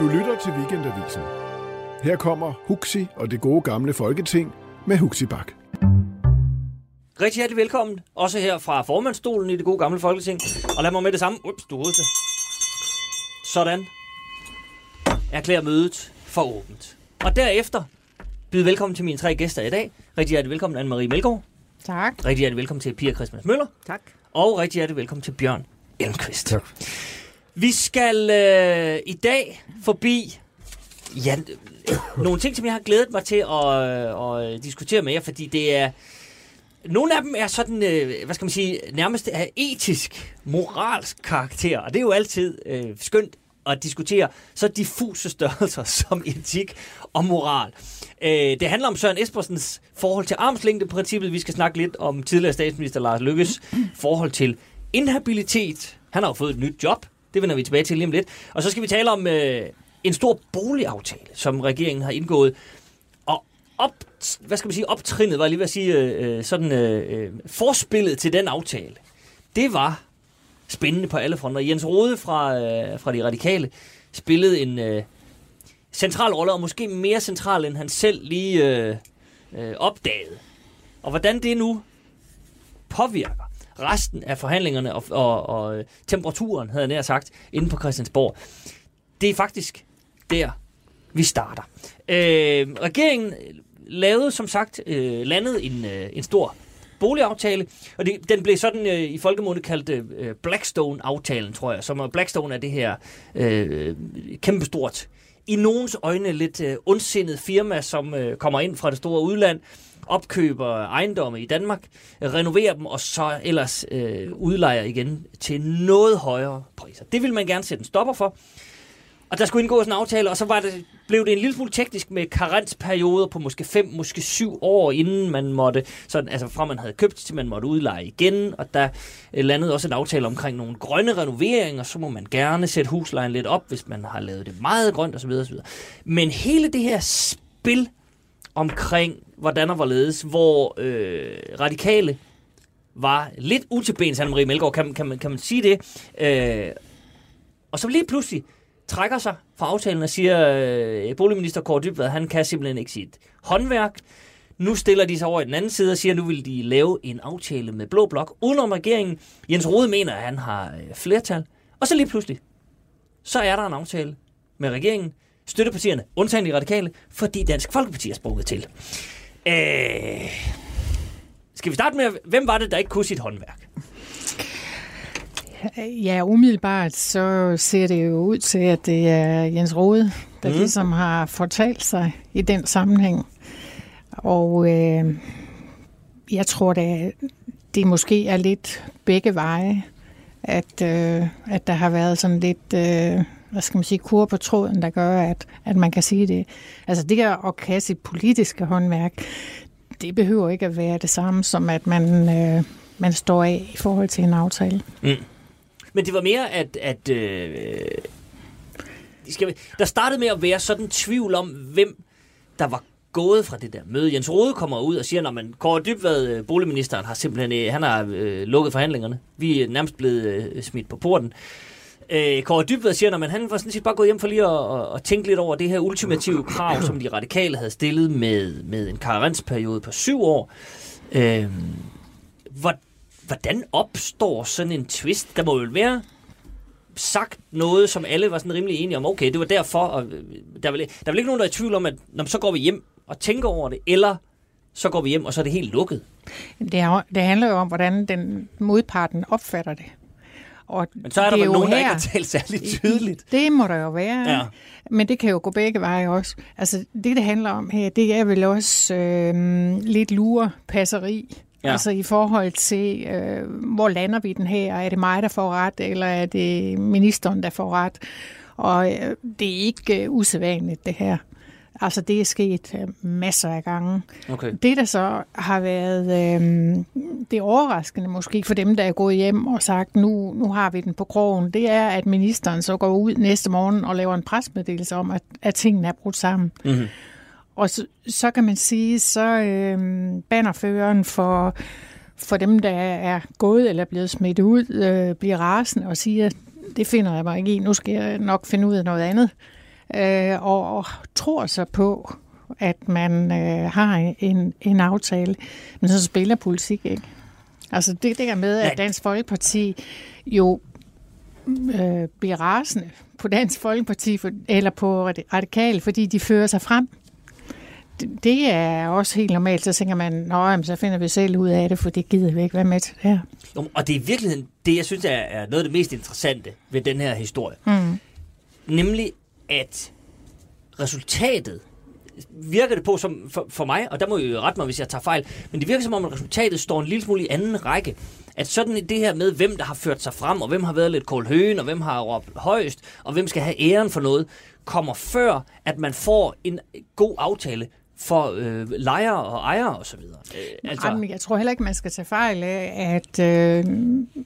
Du lytter til Weekendavisen. Her kommer Huxi og det gode gamle folketing med Huxi Bak. Rigtig hjertelig velkommen, også her fra formandstolen i det gode gamle folketing. Og lad mig med det samme. Ups, du hovedte. Sådan. Erklær mødet for åbent. Og derefter byde velkommen til mine tre gæster i dag. Rigtig hjertelig velkommen, Anne-Marie Melgaard. Tak. Rigtig hjertelig velkommen til Pia Christmas Møller. Tak. Og rigtig hjertelig velkommen til Bjørn Elmqvist. Tak. Vi skal øh, i dag forbi ja, nogle ting, som jeg har glædet mig til at, øh, at øh, diskutere med jer, fordi det er... Nogle af dem er sådan, øh, hvad skal man sige, nærmest af etisk, moralsk karakter, og det er jo altid øh, skønt at diskutere så diffuse størrelser som etik og moral. Øh, det handler om Søren Espersens forhold til armslængdeprincippet. Vi skal snakke lidt om tidligere statsminister Lars Lykkes forhold til inhabilitet. Han har jo fået et nyt job. Det vender vi tilbage til lige om lidt. Og så skal vi tale om øh, en stor boligaftale, som regeringen har indgået. Og op, hvad skal man sige, optrinnet, var jeg lige ved at sige, øh, øh sådan øh, øh, forspillet til den aftale. Det var spændende på alle fronter. Jens Rode fra, øh, fra De Radikale spillede en øh, central rolle, og måske mere central, end han selv lige øh, øh, opdagede. Og hvordan det nu påvirker resten af forhandlingerne og, og, og øh, temperaturen, havde jeg nær sagt, inde på Christiansborg. Det er faktisk der, vi starter. Øh, regeringen lavede, som sagt, øh, landet en, øh, en stor boligaftale, og det, den blev sådan øh, i folkemunde kaldt øh, Blackstone-aftalen, tror jeg, som Blackstone er det her øh, kæmpestort, i nogens øjne lidt øh, ondsindet firma, som øh, kommer ind fra det store udland, opkøber ejendomme i Danmark, renoverer dem, og så ellers øh, udlejer igen til noget højere priser. Det vil man gerne sætte en stopper for. Og der skulle indgås en aftale, og så var det, blev det en lille smule teknisk med karensperioder på måske 5, måske 7 år, inden man måtte, sådan, altså fra man havde købt til man måtte udleje igen, og der øh, landede også en aftale omkring nogle grønne renoveringer, så må man gerne sætte huslejen lidt op, hvis man har lavet det meget grønt osv. osv. Men hele det her spil omkring, hvordan og hvorledes, hvor øh, radikale var lidt utilbens, Anne-Marie Melgaard, kan, kan, man, kan man sige det? Øh, og så lige pludselig trækker sig fra aftalen og siger, øh, boligminister Kåre Dybvad, han kan simpelthen ikke sit håndværk. Nu stiller de sig over i den anden side og siger, at nu vil de lave en aftale med Blå Blok udenom regeringen. Jens Rode mener, at han har øh, flertal. Og så lige pludselig, så er der en aftale med regeringen, støttepartierne, undtagen de radikale, fordi Dansk Folkeparti er sprunget til. Øh, skal vi starte med, hvem var det, der ikke kunne sit håndværk? Ja, umiddelbart så ser det jo ud til, at det er Jens Rode, der mm. ligesom har fortalt sig i den sammenhæng. Og øh, jeg tror, det, det måske er lidt begge veje, at, øh, at der har været sådan lidt, øh, hvad skal man sige, kur på tråden, der gør, at, at man kan sige det. Altså det her at kaste sit politiske håndværk, det behøver ikke at være det samme, som at man, øh, man står af i forhold til en aftale. Mm. Men det var mere, at, at øh, skal, der startede med at være sådan tvivl om, hvem der var gået fra det der møde. Jens Rode kommer ud og siger, når man Kåre Dybvad, øh, boligministeren, har simpelthen øh, han har øh, lukket forhandlingerne. Vi er nærmest blevet øh, smidt på porten. Øh, Øh, Kåre Dybved siger, at han var sådan set bare gået hjem for lige at, at, at tænke lidt over det her ultimative krav, som de radikale havde stillet med, med en karensperiode på syv år. Øh, hvordan opstår sådan en twist? Der må jo være sagt noget, som alle var sådan rimelig enige om. Okay, det var derfor, og øh, der er vel, der er vel ikke nogen, der er i tvivl om, at når så går vi hjem og tænker over det, eller så går vi hjem, og så er det helt lukket. Det, er, det handler jo om, hvordan den modparten opfatter det. Og Men så er der vel nogen, her, der ikke har talt særligt tydeligt. Det må der jo være. Ja. Men det kan jo gå begge veje også. Altså, det, det handler om her, det er vel også øh, lidt lurepasseri. Ja. Altså i forhold til, øh, hvor lander vi den her? Er det mig, der får ret, eller er det ministeren, der får ret? Og øh, det er ikke øh, usædvanligt, det her. Altså det er sket øh, masser af gange. Okay. Det, der så har været øh, det overraskende måske for dem, der er gået hjem og sagt, nu, nu har vi den på krogen, det er, at ministeren så går ud næste morgen og laver en presmeddelelse om, at, at tingene er brudt sammen. Mm-hmm. Og så, så kan man sige, så øh, bannerføreren for, for dem, der er gået eller blevet smidt ud, øh, bliver rasende og siger, det finder jeg mig ikke i, nu skal jeg nok finde ud af noget andet. Øh, og, og tror sig på, at man øh, har en, en aftale, men så spiller politik ikke. Altså det der med, at Dansk Folkeparti jo øh, bliver rasende på Dansk Folkeparti for, eller på Radikal, fordi de fører sig frem. Det, det er også helt normalt. Så tænker man, Nå, så finder vi selv ud af det, for det gider vi ikke være med til det her. Jo, og det er i virkeligheden det, jeg synes er, er noget af det mest interessante ved den her historie. Mm. Nemlig, at resultatet virker det på som, for, for mig, og der må I jo rette mig, hvis jeg tager fejl, men det virker som om, at resultatet står en lille smule i anden række. At sådan det her med, hvem der har ført sig frem, og hvem har været lidt kold høen, og hvem har råbt højst, og hvem skal have æren for noget, kommer før, at man får en god aftale for øh, lejere og ejere osv. Øh, altså... Jamen, jeg tror heller ikke, man skal tage fejl af, at, øh,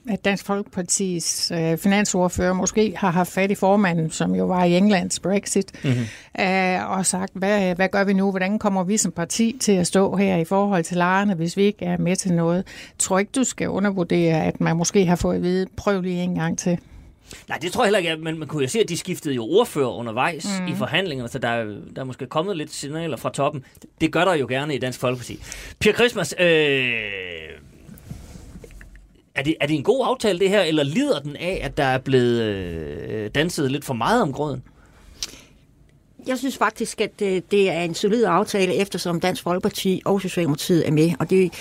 at Dansk Folkepartis øh, finansordfører måske har haft fat i formanden, som jo var i Englands Brexit, mm-hmm. øh, og sagt, hvad, hvad gør vi nu? Hvordan kommer vi som parti til at stå her i forhold til lejerne, hvis vi ikke er med til noget? Jeg tror ikke, du skal undervurdere, at man måske har fået at vide, prøv lige en gang til. Nej, det tror jeg heller ikke, men man kunne jo se, at de skiftede jo ordfører undervejs mm. i forhandlingerne, så der, der er måske kommet lidt signaler fra toppen. Det gør der jo gerne i Dansk Folkeparti. Pia Christmas, øh, er, det, er det en god aftale det her, eller lider den af, at der er blevet øh, danset lidt for meget om grøden? Jeg synes faktisk, at det, det er en solid aftale, eftersom Dansk Folkeparti og Socialdemokratiet er med. Og det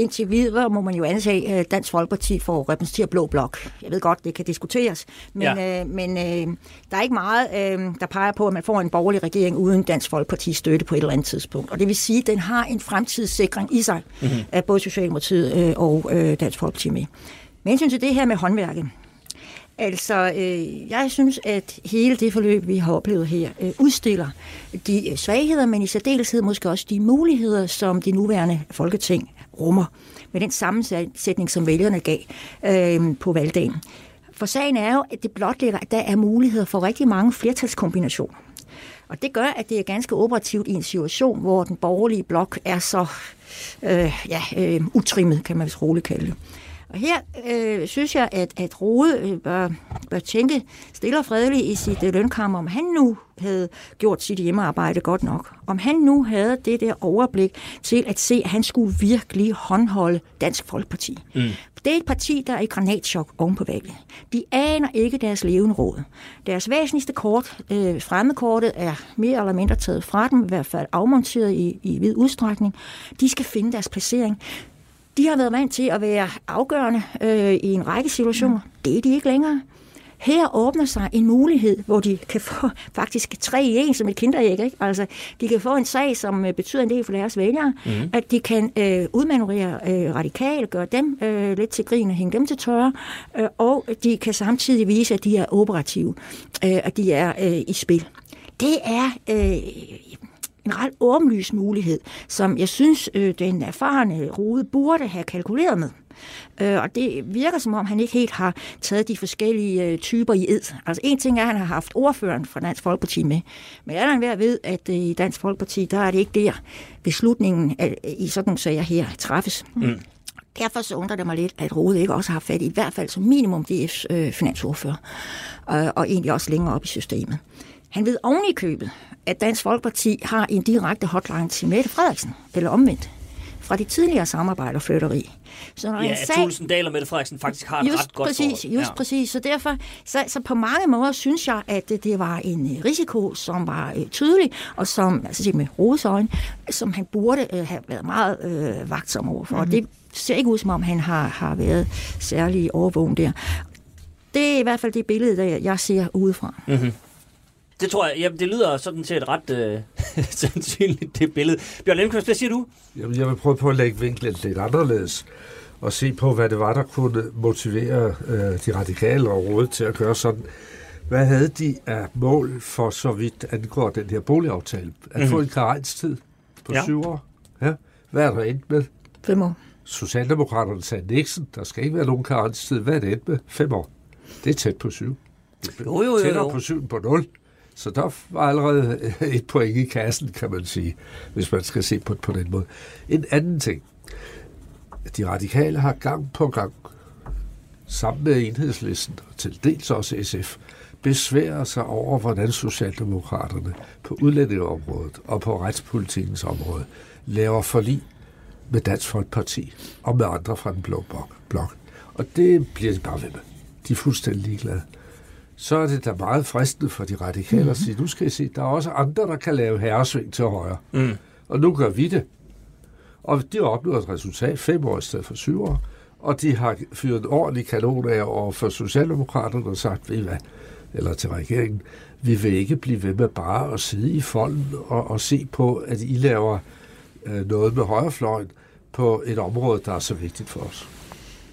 indtil videre må man jo antage, at Dansk Folkeparti får repræsenteret Blå Blok. Jeg ved godt, det kan diskuteres, men, ja. øh, men øh, der er ikke meget, øh, der peger på, at man får en borgerlig regering uden Dansk Folkeparti støtte på et eller andet tidspunkt. Og det vil sige, at den har en fremtidssikring i sig, mm-hmm. af både Socialdemokratiet øh, og øh, Dansk Folkeparti med. Men hensyn til det her med håndværket, Altså, øh, jeg synes, at hele det forløb, vi har oplevet her, øh, udstiller de svagheder, men i særdeleshed måske også de muligheder, som det nuværende folketing rummer, med den sammensætning, som vælgerne gav øh, på valgdagen. For sagen er jo, at det blotlægger, at der er muligheder for rigtig mange flertalskombinationer. Og det gør, at det er ganske operativt i en situation, hvor den borgerlige blok er så øh, ja, øh, utrimmet, kan man vist roligt kalde det. Og her øh, synes jeg, at, at Rode øh, bør, bør tænke stille og fredeligt i sit øh, lønkammer, om han nu havde gjort sit hjemmearbejde godt nok. Om han nu havde det der overblik til at se, at han skulle virkelig håndholde Dansk Folkeparti. Mm. Det er et parti, der er i granatschok oven på valget. De aner ikke deres levende råd. Deres væsentligste kort, øh, fremmedkortet, er mere eller mindre taget fra dem, i hvert fald afmonteret i, i vid udstrækning. De skal finde deres placering. De har været vant til at være afgørende øh, i en række situationer. Mm. Det er de ikke længere. Her åbner sig en mulighed, hvor de kan få faktisk tre i en som et kinderæg. Ikke? Altså, de kan få en sag, som øh, betyder en del for deres vælgere. Mm. At de kan øh, udmanøvrere øh, radikalt, gøre dem øh, lidt til grin og hænge dem til tørre. Øh, og de kan samtidig vise, at de er operative. Øh, at de er øh, i spil. Det er øh, en ret åbenlys mulighed, som jeg synes, øh, den erfarne Rode burde have kalkuleret med. Øh, og det virker som om, han ikke helt har taget de forskellige øh, typer i ed. Altså en ting er, at han har haft ordføreren fra Dansk Folkeparti med, men er der ved at ved, at øh, i Dansk Folkeparti, der er det ikke der beslutningen af, i sådan nogle sager her træffes. Mm. Derfor så undrer det mig lidt, at Rode ikke også har fat i, i hvert fald som minimum DF's øh, finansordfører, øh, og egentlig også længere op i systemet. Han ved oven i købet, at Dansk Folkeparti har en direkte hotline til Mette Frederiksen, eller omvendt, fra de tidligere samarbejder flytteri. Så når ja, at Thulesen Dahl og Mette Frederiksen faktisk har just et ret godt præcis, Just ja. præcis, så derfor, så, så på mange måder synes jeg, at det, det var en øh, risiko, som var øh, tydelig, og som, altså set med øjne, som han burde øh, have været meget øh, vagtsom overfor. Mm-hmm. Og det ser ikke ud, som om han har, har været særlig overvågen der. Det er i hvert fald det billede, der jeg ser udefra. Mm-hmm. Det tror jeg, jamen, det lyder sådan set ret øh, sandsynligt, det billede. Bjørn Lemkvist, hvad siger du? Jamen, jeg vil prøve på at lægge vinklen lidt anderledes og se på, hvad det var, der kunne motivere øh, de radikale og rådet til at gøre sådan. Hvad havde de af mål for så vidt angår den her boligaftale? At mm-hmm. få mhm. en karenstid på ja. syv år? Ja. Hvad er der endt med? Fem år. Socialdemokraterne sagde Nixon, der skal ikke være nogen karenstid. Hvad er det endt med? Fem år. Det er tæt på syv. Jo, jo, jo, jo. Tættere på syv på nul. Så der var allerede øh, et point i kassen, kan man sige, hvis man skal se på på den måde. En anden ting. De radikale har gang på gang sammen med enhedslisten, og til dels også SF, besværer sig over, hvordan Socialdemokraterne på udlændingeområdet og på retspolitikens område laver forlig med Dansk Folkeparti og med andre fra den blå blok. Og det bliver de bare ved med. De er fuldstændig ligeglade. Så er det da meget fristende for de radikale mm-hmm. at sige, nu skal I se, der er også andre, der kan lave herresving til højre. Mm. Og nu gør vi det. Og de har opnået et resultat fem år i stedet for syv år. Og de har fyret en ordentlig kanon af over for Socialdemokraterne og sagt, ved hvad, eller til regeringen, vi vil ikke blive ved med bare at sidde i folden og, og se på, at I laver øh, noget med højrefløjen på et område, der er så vigtigt for os.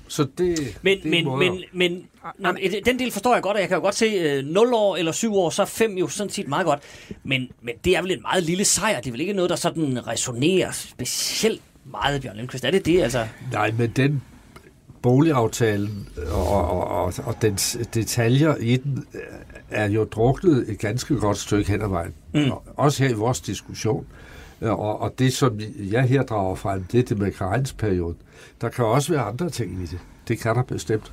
Så det, men, det men, men, men, nå, den del forstår jeg godt, og jeg kan jo godt se, uh, 0 år eller 7 år, så er 5 jo sådan set meget godt. Men, men det er vel en meget lille sejr. Det er vel ikke noget, der sådan resonerer specielt meget, Bjørn Lindqvist. Er det det, altså? Nej, men den boligaftalen og, og, og, og dens detaljer i den øh, er jo druknet et ganske godt stykke hen ad vejen. Mm. Også her i vores diskussion. Og, og det, som jeg her drager frem, det er det med karensperioden. Der kan også være andre ting i det. Det kan der bestemt.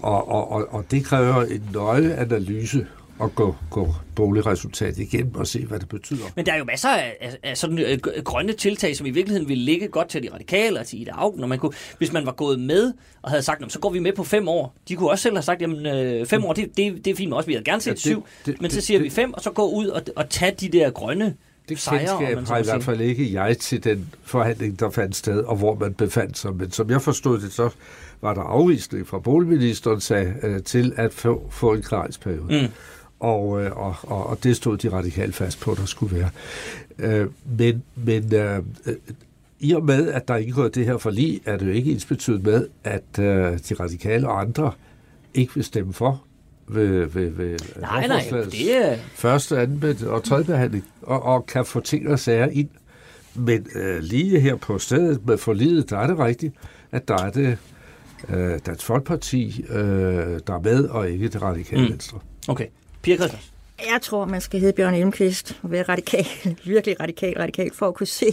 Og, og, og, og det kræver en nøje analyse at gå, gå boligresultat igen og se, hvad det betyder. Men der er jo masser af, af, af sådan øh, grønne tiltag, som i virkeligheden ville ligge godt til de radikale og til Ida Augen. Og man kunne, hvis man var gået med og havde sagt, så går vi med på fem år. De kunne også selv have sagt, jamen øh, fem år, det, det, det er fint også. Vi havde gerne set ja, det, syv, det, men så siger det, vi fem, og så gå ud og, og tage de der grønne det kendskab har i hvert fald ikke jeg til den forhandling, der fandt sted, og hvor man befandt sig. Men som jeg forstod det, så var der afvisning fra boligministeren sag, øh, til at få, få en karensperiode. Mm. Og, øh, og, og, og det stod de radikalt fast på, der skulle være. Øh, men men øh, øh i og med, at der er indgået det her forlig, er det jo ikke ens betydet med, at øh, de radikale og andre ikke vil stemme for ved, ved, ved nej, nej, det er... første, anden og tredje behandling, og, og kan få ting og sager ind. Men øh, lige her på stedet med forlidet, der er det rigtigt, at der er det øh, Dansk Folkeparti, øh, der er med, og ikke det radikale mm. venstre. Okay. Pia Christmas. Jeg tror, man skal hedde Bjørn Elmqvist og være radikal, virkelig radikal, radikal, for at kunne se,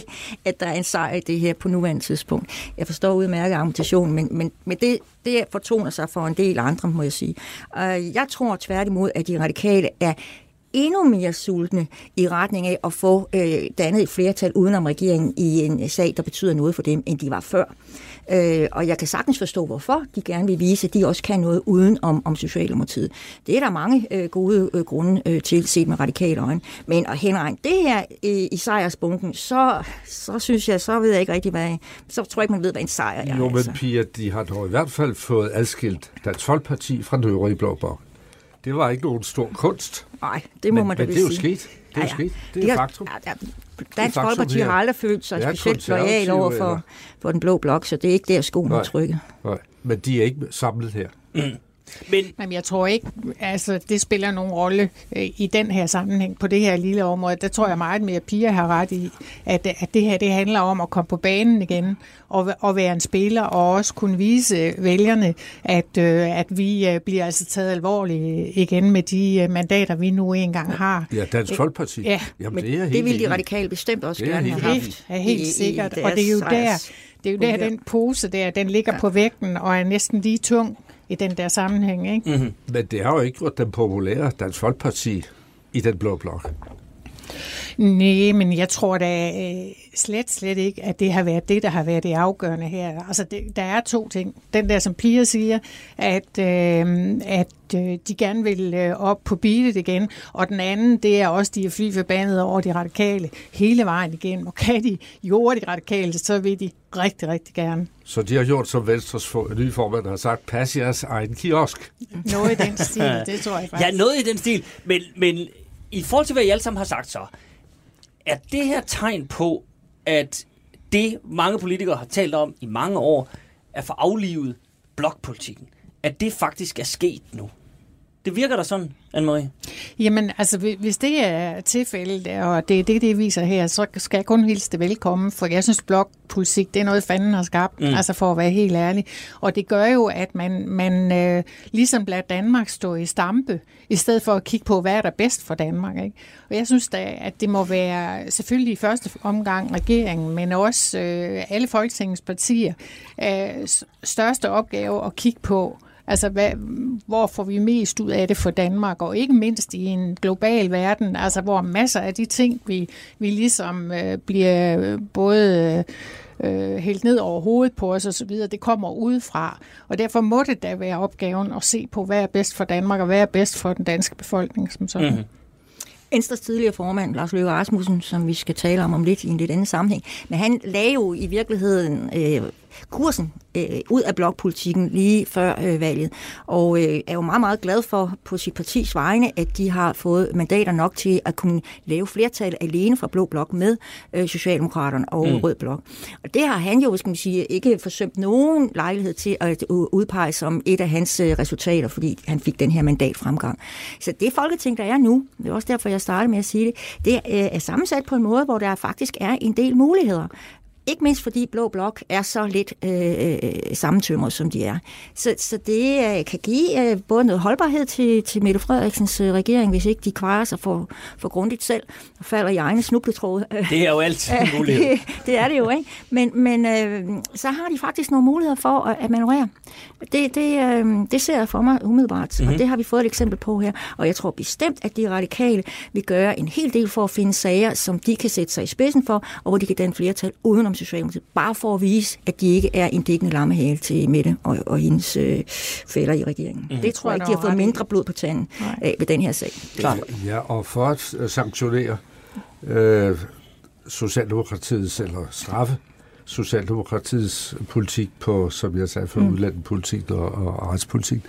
at der er en sejr i det her på nuværende tidspunkt. Jeg forstår udmærket argumentationen, men, men, men det, det fortoner sig for en del andre, må jeg sige. Øh, jeg tror tværtimod, at de radikale er endnu mere sultne i retning af at få øh, dannet et flertal udenom regeringen i en sag, der betyder noget for dem, end de var før. Øh, og jeg kan sagtens forstå, hvorfor de gerne vil vise, at de også kan noget uden om, om Socialdemokratiet. Det er der mange øh, gode øh, grunde øh, til, set med radikale øjne. Men at henregne det her i, i sejrsbunken, så, så synes jeg, så ved jeg ikke rigtig, hvad Så tror jeg ikke, man ved, hvad en sejr er. Jo, men altså. Pia, de har dog i hvert fald fået adskilt Dansk Folkeparti fra den øvrige blå blok. Det var ikke nogen stor kunst. Nej, det må men, man da men det er jo sket. Det er ja, sket. Det er faktum. Ja. Dansk Folkeparti har aldrig følt sig specielt lojal over for, for den blå blok, så det er ikke der, skoen er trykket. Nej, men de er ikke samlet her. Men, Jamen, jeg tror ikke, altså det spiller nogen rolle øh, i den her sammenhæng på det her lille område. Der tror jeg meget mere, Pia har ret i, at, at det her det handler om at komme på banen igen og, og være en spiller og også kunne vise vælgerne, at, øh, at vi øh, bliver altså taget alvorligt igen med de øh, mandater, vi nu engang har. Ja, Dansk Folkeparti. Ja, Jamen, Men det, er det vil de radikale bestemt også det gerne have haft. er helt i, sikkert, i og det er jo der, det er jo der, den pose der, den ligger ja. på vægten og er næsten lige tung i den der sammenhæng. Ikke? Mm-hmm. Men det har jo ikke gjort den populære Dansk Folkeparti i den blå blok. Nej, men jeg tror da øh, slet, slet ikke, at det har været det, der har været det afgørende her. Altså, det, der er to ting. Den der, som Pia siger, at, øh, at øh, de gerne vil øh, op på beatet igen, og den anden, det er også, de er fly forbandet over de radikale hele vejen igen. Og kan de jorde de radikale, så vil de rigtig, rigtig gerne. Så de har gjort, som Venstres nye formand har sagt, pas jeres egen kiosk. Noget i den stil, det tror jeg faktisk. Ja, noget i den stil, men, men i forhold til, hvad I alle sammen har sagt så, er det her tegn på, at det mange politikere har talt om i mange år, er for aflivet blokpolitikken, at det faktisk er sket nu? Det virker da sådan, Anne-Marie? Jamen, altså, hvis det er tilfældet, og det er det, det viser her, så skal jeg kun hilse det velkommen, for jeg synes, blokpolitik, det er noget, fanden har skabt, mm. altså for at være helt ærlig. Og det gør jo, at man, man øh, ligesom lader Danmark stå i stampe, i stedet for at kigge på, hvad er der bedst for Danmark. Ikke? Og jeg synes da, at det må være selvfølgelig i første omgang regeringen, men også øh, alle Folketingets partier, øh, største opgave at kigge på, Altså, hvad, hvor får vi mest ud af det for Danmark, og ikke mindst i en global verden, altså hvor masser af de ting, vi, vi ligesom øh, bliver både øh, hældt ned over hovedet på os osv., det kommer udefra. Og derfor må det da være opgaven at se på, hvad er bedst for Danmark, og hvad er bedst for den danske befolkning som sådan. Mm-hmm. Venstres tidligere formand, Lars Løkke Rasmussen, som vi skal tale om om lidt i en lidt anden sammenhæng, men han lagde jo i virkeligheden øh, kursen øh, ud af blokpolitikken lige før øh, valget, og øh, er jo meget, meget glad for på sit partis vegne, at de har fået mandater nok til at kunne lave flertal alene fra Blå Blok med øh, Socialdemokraterne og mm. Rød Blok. Og det har han jo, skal man sige, ikke forsømt nogen lejlighed til at udpege som et af hans øh, resultater, fordi han fik den her mandatfremgang. Så det folketing, der er nu, det er også derfor, jeg startede med at sige det, det øh, er sammensat på en måde, hvor der faktisk er en del muligheder. Ikke mindst fordi Blå Blok er så lidt øh, øh, sammentømret, som de er. Så, så det øh, kan give øh, både noget holdbarhed til, til Mette Frederiksens øh, regering, hvis ikke de kvarer sig for, for grundigt selv og falder i egne snubletråde. Det er jo altid en mulighed. det, det er det jo, ikke? Men, men øh, så har de faktisk nogle muligheder for at, at manøvrere. Det, det, øh, det ser jeg for mig umiddelbart, mm-hmm. og mhm. det har vi fået et eksempel på her. Og jeg tror bestemt, at de radikale vil gøre en hel del for at finde sager, som de kan sætte sig i spidsen for, og hvor de kan danne flertal udenom Socialdemokratiet, bare for at vise, at de ikke er en dækkende lammehale til Mette og, og hendes øh, fælder i regeringen. Mm. Det tror jeg ikke, de har fået mindre blod på tanden af ved den her sag. Ja, og for at øh, sanktionere øh, Socialdemokratiets, eller straffe Socialdemokratiets politik på, som jeg sagde, for mm. udlandspolitik og, og retspolitik.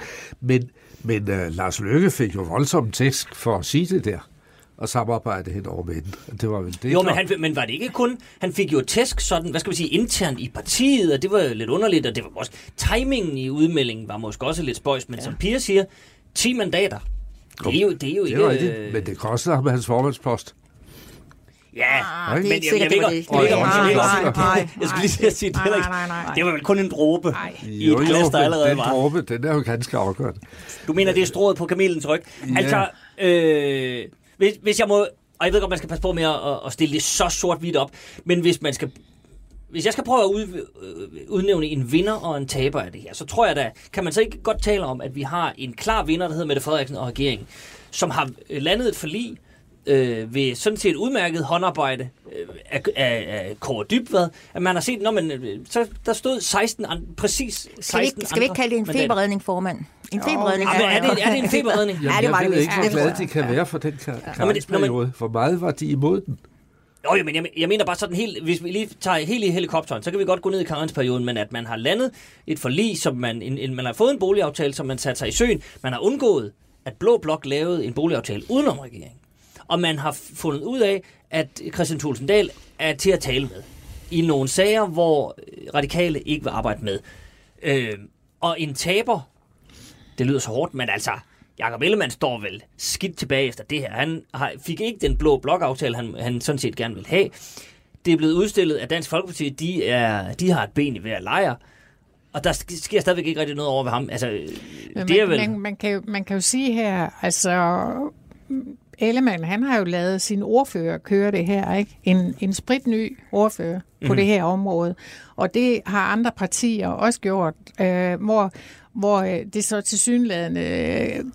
Men, men uh, Lars Løkke fik jo voldsomt tekst for at sige det der og samarbejde hen over midten. Det var vel det. Jo, men, han, men var det ikke kun... Han fik jo tæsk sådan, hvad skal vi sige, internt i partiet, og det var lidt underligt, og det var også... Timingen i udmeldingen var måske også lidt spøjs, men ja. som Pia siger, 10 mandater. Det er jo, det er jo det ikke... Rigtigt, øh... men det koster ham hans formandspost. Ja, ah, men jeg, jeg, jeg, jeg, jeg, jeg skulle lige sige, det, det var vel kun en dråbe i et glas, der allerede var. Den dråbe, den er jo ganske afgørende. Du mener, det er strået på kamelens ryg? Altså, øh, hvis, hvis jeg må... Og jeg ved godt, man skal passe på med at, at stille det så sort-hvidt op, men hvis man skal hvis jeg skal prøve at ud, øh, udnævne en vinder og en taber af det her, så tror jeg da, kan man så ikke godt tale om, at vi har en klar vinder, der hedder Mette Frederiksen og regeringen, som har landet et forlig øh, ved sådan set udmærket håndarbejde øh, af, af, af Kåre Dybvad, at man har set, når man, øh, så der stod 16, an, præcis 16 skal vi, ikke, skal vi ikke kalde det en feberredning, formand? En feberredning. Ja, er, det, er det en feberredning? Jamen, ja, det var jeg ved det ikke, hvor glade de kan være for den karensperiode. For meget var de imod den. Jo, men jeg, jeg mener bare sådan helt, hvis vi lige tager helt i helikopteren, så kan vi godt gå ned i karensperioden, men at man har landet et forlig, som man, en, en, man har fået en boligaftale, som man satte sig i søen, man har undgået, at Blå Blok lavede en boligaftale udenom regeringen og man har fundet ud af, at Christian Thulsen Dahl er til at tale med i nogle sager, hvor radikale ikke vil arbejde med. Øh, og en taber, det lyder så hårdt, men altså, Jakob Ellemann står vel skidt tilbage efter det her. Han har, fik ikke den blå blokaftale, han, han sådan set gerne vil have. Det er blevet udstillet, at Dansk Folkeparti, de, er, de har et ben i hver lejr. Og der sker stadigvæk ikke rigtig noget over ved ham. Altså, det er vel... man, man, kan man kan jo sige her, altså Ellemann, han har jo lavet sin ordfører køre det her, ikke? En, en spritny ordfører på mm. det her område. Og det har andre partier også gjort, øh, hvor, hvor øh, det så til synlædende øh,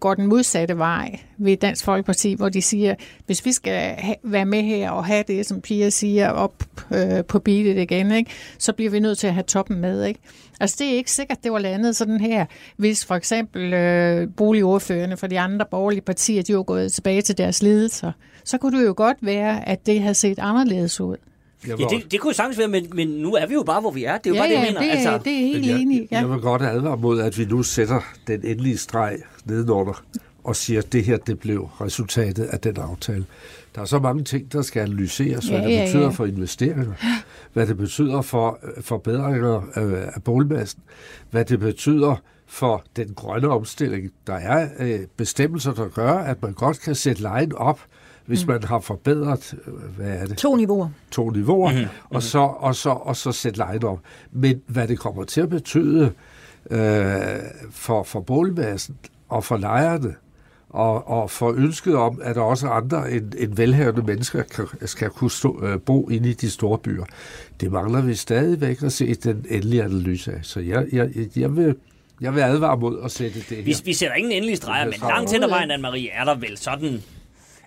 går den modsatte vej ved Dansk Folkeparti, hvor de siger, hvis vi skal ha- være med her og have det, som Pia siger, op øh, på beatet igen, ikke, så bliver vi nødt til at have toppen med. Ikke? Altså det er ikke sikkert, det var landet sådan her, hvis for eksempel øh, boligordførende for de andre borgerlige partier, de var gået tilbage til deres ledelser. Så kunne det jo godt være, at det havde set anderledes ud. Ja, det, det kunne sagtens være, men, men nu er vi jo bare, hvor vi er. Det er jo ja, bare det, jeg mener. Det, altså, det er helt jeg, enig. Ja. Jeg vil godt advare mod, at vi nu sætter den endelige streg nedenunder og siger, at det her det blev resultatet af den aftale. Der er så mange ting, der skal analyseres, hvad ja, det betyder ja, ja. for investeringer, hvad det betyder for øh, forbedringer af boligmassen, hvad det betyder for den grønne omstilling. Der er øh, bestemmelser, der gør, at man godt kan sætte lejen op, hvis mm. man har forbedret, øh, hvad er det? To niveauer. To niveauer, mm-hmm. og, så, og, så, og så sætte lejen op. Men hvad det kommer til at betyde øh, for, for boligmassen og for lejerne, og, og for ønsket om, at der også andre end, end velhavende mennesker kan, skal kunne stå, øh, bo inde i de store byer. Det mangler vi stadigvæk at se den endelige analyse af. Så jeg, jeg, jeg vil Jeg vil advare mod at sætte det her. Vi, vi sætter ingen endelige streger, men langt hen ad vejen, Anne-Marie, er der vel sådan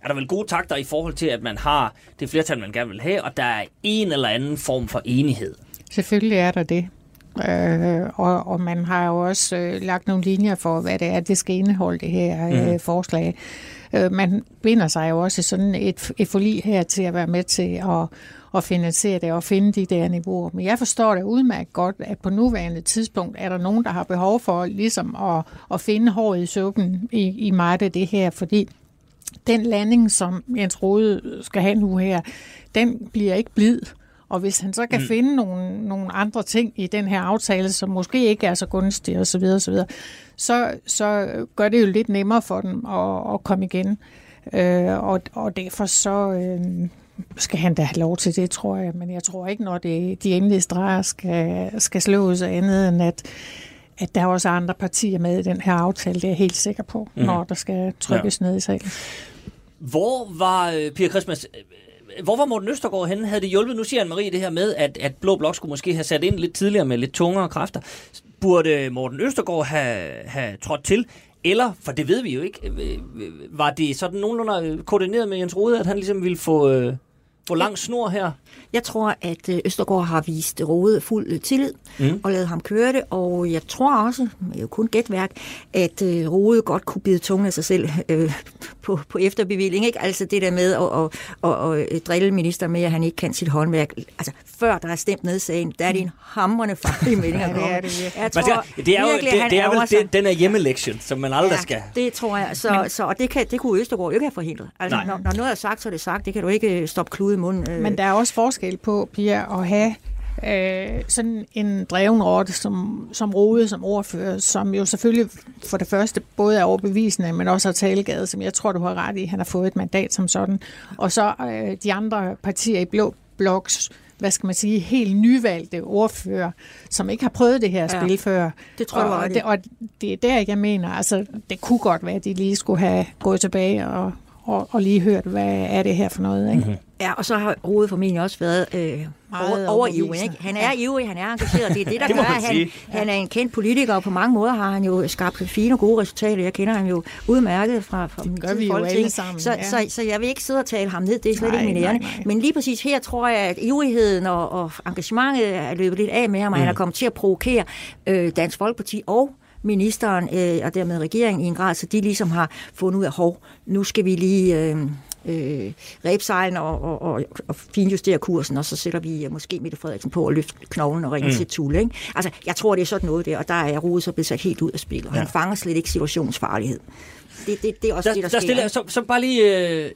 er der vel gode takter i forhold til, at man har det flertal, man gerne vil have, og der er en eller anden form for enighed. Selvfølgelig er der det. Øh, og, og man har jo også øh, lagt nogle linjer for, hvad det er, det skal indeholde, det her øh, mm. forslag. Øh, man binder sig jo også i sådan et, et forlig her til at være med til at, at finansiere det og finde de der niveauer. Men jeg forstår det udmærket godt, at på nuværende tidspunkt er der nogen, der har behov for ligesom at, at finde håret i suppen i, i meget af det her, fordi den landing, som Jens Rode skal have nu her, den bliver ikke blid. Og hvis han så kan mm. finde nogle, nogle andre ting i den her aftale, som måske ikke er så gunstige osv., så, videre, så, videre, så, så gør det jo lidt nemmere for dem at, at komme igen. Øh, og, og derfor så øh, skal han da have lov til det, tror jeg. Men jeg tror ikke, når det, de endelige streger skal, skal slås andet end at at der er også andre partier med i den her aftale, det er jeg helt sikker på, mm. når der skal trykkes ja. ned i salen. Hvor var, øh, Pia Christmas, øh, øh, hvor var Morten Østergaard henne? Havde det hjulpet? Nu siger Anne-Marie det her med, at, at Blå Blok skulle måske have sat ind lidt tidligere med lidt tungere kræfter. Burde øh, Morten Østergaard have, have trådt til? Eller, for det ved vi jo ikke, øh, øh var det sådan nogenlunde koordineret med Jens Rode, at han ligesom ville få, få lang snor her? Jeg tror, at øh, Østergaard har vist Rode fuld øh, tillid mm. og lavet ham køre det, og jeg tror også, det er jo kun gætværk, at øh, Rode godt kunne bide tungen af sig selv øh, på, på efterbevilling. Ikke? Altså det der med at, at, at, at drille minister med, at han ikke kan sit håndværk. Altså før der er stemt ned sagen, der er det en hamrende farlig melding. ja, det er det. Jeg tror, det er jo virkelig, det, det er vel det, den er hjemmelektion, som man aldrig ja, skal. det tror jeg. Så, så, og det, kan, det kunne Østergaard jo ikke have forhindret. Altså, når, når noget er sagt, så er det sagt. Det kan du ikke stoppe klude i munden. Øh. Men der er også forskel på, Pia, at have øh, sådan en dreven rotte som, som Rode, som ordfører, som jo selvfølgelig for det første både er overbevisende, men også har talegade, som jeg tror, du har ret i. Han har fået et mandat som sådan. Og så øh, de andre partier i Blå Bloks hvad skal man sige, helt nyvalgte ordfører, som ikke har prøvet det her ja, spil før. Det tror jeg, og, det, og det er der, jeg mener, altså det kunne godt være, at de lige skulle have gået tilbage og, og, og lige hørt, hvad er det her for noget. Ikke? Mm-hmm. Ja, og så har Rode formentlig også været øh, over, over ivrig. Ikke? Han er ja. ivrig, han er engageret. Det er det, der det gør, at han, han er en kendt politiker, og på mange måder har han jo skabt fine og gode resultater. Jeg kender ham jo udmærket fra, fra det gør vi jo alle sammen. Så, ja. så, så, så jeg vil ikke sidde og tale ham ned, det er slet nej, ikke min ærne. Men lige præcis her tror jeg, at ivrigheden og, og engagementet er løbet lidt af med ham, og mm. han er kommet til at provokere øh, Dansk Folkeparti og ministeren øh, og dermed regeringen i en grad, så de ligesom har fundet ud af, hov, nu skal vi lige øh, øh, rebsejlen og, og, og, og finjustere kursen, og så sætter vi uh, måske Mette Frederiksen på at løfte knoglen og ringe mm. til Tulle. Ikke? Altså, jeg tror, det er sådan noget der, og der er Rode så blevet sat helt ud af spil, og ja. han fanger slet ikke situationsfarlighed. Det, det, det er også der, det, der, der sker. Stiller, så, så bare lige øh,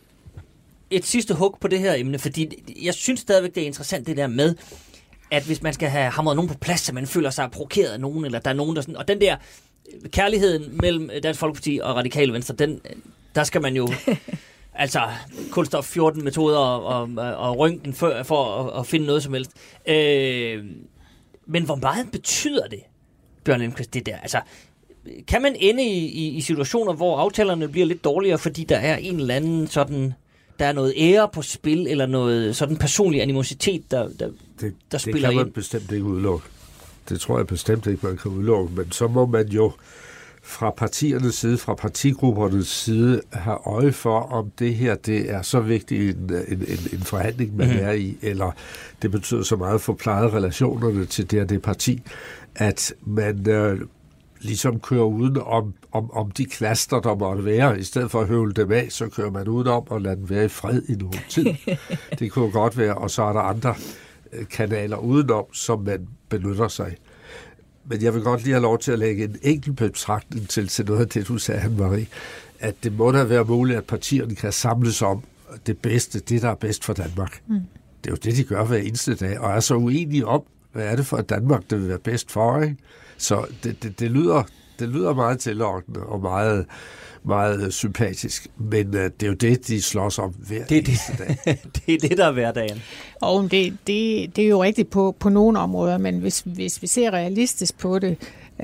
et sidste hug på det her emne, fordi jeg synes stadigvæk, det er interessant det der med, at hvis man skal have hamret nogen på plads, så man føler sig provokeret af nogen, eller der er nogen, der sådan... Og den der kærligheden mellem Dansk Folkeparti og Radikale Venstre, den, der skal man jo... altså kulstof 14 metoder og, og, og røntgen for, for at, at finde noget som helst. Øh, men hvor meget betyder det, Bjørn Lindqvist, det der? Altså, kan man ende i, i, i situationer, hvor aftalerne bliver lidt dårligere, fordi der er en eller anden sådan der er noget ære på spil, eller noget sådan personlig animositet, der, der, det, der spiller ind. Det kan man ind. bestemt ikke udelukke. Det tror jeg bestemt ikke, man kan udelukke. Men så må man jo fra partiernes side, fra partigruppernes side, have øje for, om det her det er så vigtig en, en, en, en forhandling, man mm. er i, eller det betyder så meget for plejet relationerne til det og det parti, at man øh, ligesom kører uden om, om, om de klaster, der måtte være. I stedet for at høvle dem af, så kører man udenom og lader den være i fred i nogen tid. det kunne godt være, og så er der andre øh, kanaler udenom, som man benytter sig. Men jeg vil godt lige have lov til at lægge en enkelt betragtning til, til noget af det, du sagde, Anne-Marie. At det må da være muligt, at partierne kan samles om det bedste, det der er bedst for Danmark. Mm. Det er jo det, de gør hver eneste dag, og er så uenige om, hvad er det for Danmark, det vil være bedst for, ikke? Så det, det, det, lyder, det lyder meget tillokkende og meget, meget sympatisk, men uh, det er jo det, de slås om hver det, det, dag. det er det, der er hverdagen. Og det, det, det er jo rigtigt på, på nogle områder, men hvis, hvis vi ser realistisk på det,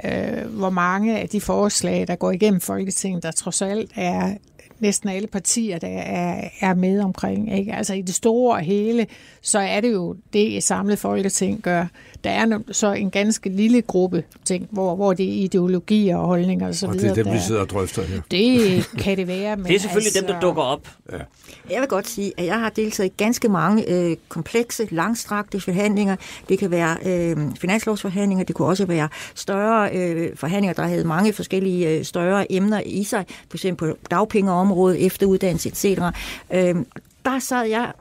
øh, hvor mange af de forslag, der går igennem Folketinget, der trods alt er næsten alle partier, der er, er med omkring. Ikke? Altså i det store og hele, så er det jo det, et samlet folketing gør. Der er så en ganske lille gruppe ting, hvor, hvor det er ideologier og holdninger osv. Og det er dem, der, vi sidder og drøfter her. Det kan det være. Men det er selvfølgelig altså, dem, der altså- dukker op. Ja. Jeg vil godt sige, at jeg har deltaget i ganske mange øh, komplekse, langstrakte forhandlinger. Det kan være øh, finanslovsforhandlinger, det kunne også være større øh, forhandlinger, der havde mange forskellige øh, større emner i sig, for eksempel på dagpengeområdet, efteruddannelse etc. Øh, der sad jeg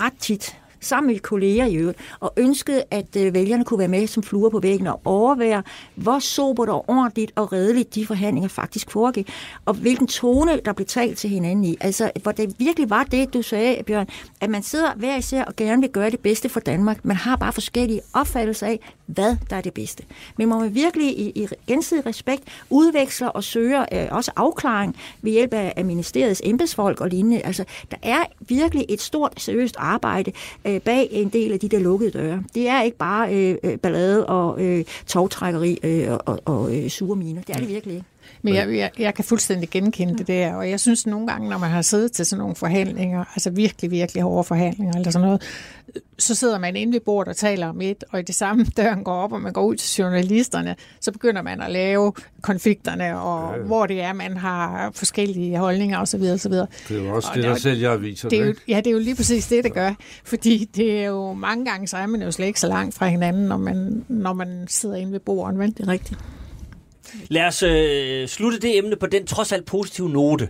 ret tit sammen med kolleger i øvrigt, og ønskede, at øh, vælgerne kunne være med som fluer på væggen og overvære, hvor sobert og ordentligt og redeligt de forhandlinger faktisk foregik, og hvilken tone, der blev talt til hinanden i. Altså, hvor det virkelig var det, du sagde, Bjørn, at man sidder hver især og gerne vil gøre det bedste for Danmark. Man har bare forskellige opfattelser af, hvad der er det bedste. Men må man virkelig i, i gensidig respekt udveksler og søger øh, også afklaring ved hjælp af, af ministeriets embedsfolk og lignende. Altså, der er virkelig et stort, seriøst arbejde øh, bag en del af de der lukkede døre. Det er ikke bare øh, øh ballade og øh, togtrækkeri øh, og, og, og øh, sure miner. Det er det virkelig ikke. Men jeg, jeg, jeg kan fuldstændig genkende det der, og jeg synes nogle gange, når man har siddet til sådan nogle forhandlinger, altså virkelig, virkelig hårde forhandlinger eller sådan noget, så sidder man inde ved bordet og taler om et, og i det samme døren går op, og man går ud til journalisterne, så begynder man at lave konflikterne, og ja, hvor det er, man har forskellige holdninger osv. osv. Det er jo også og det, der sælger aviser. Det er jo, ja, det er jo lige præcis det, det gør. Fordi det er jo mange gange, så er man jo slet ikke så langt fra hinanden, når man, når man sidder inde ved bordet. Men det er rigtigt. Lad os øh, slutte det emne på den trods alt positive note,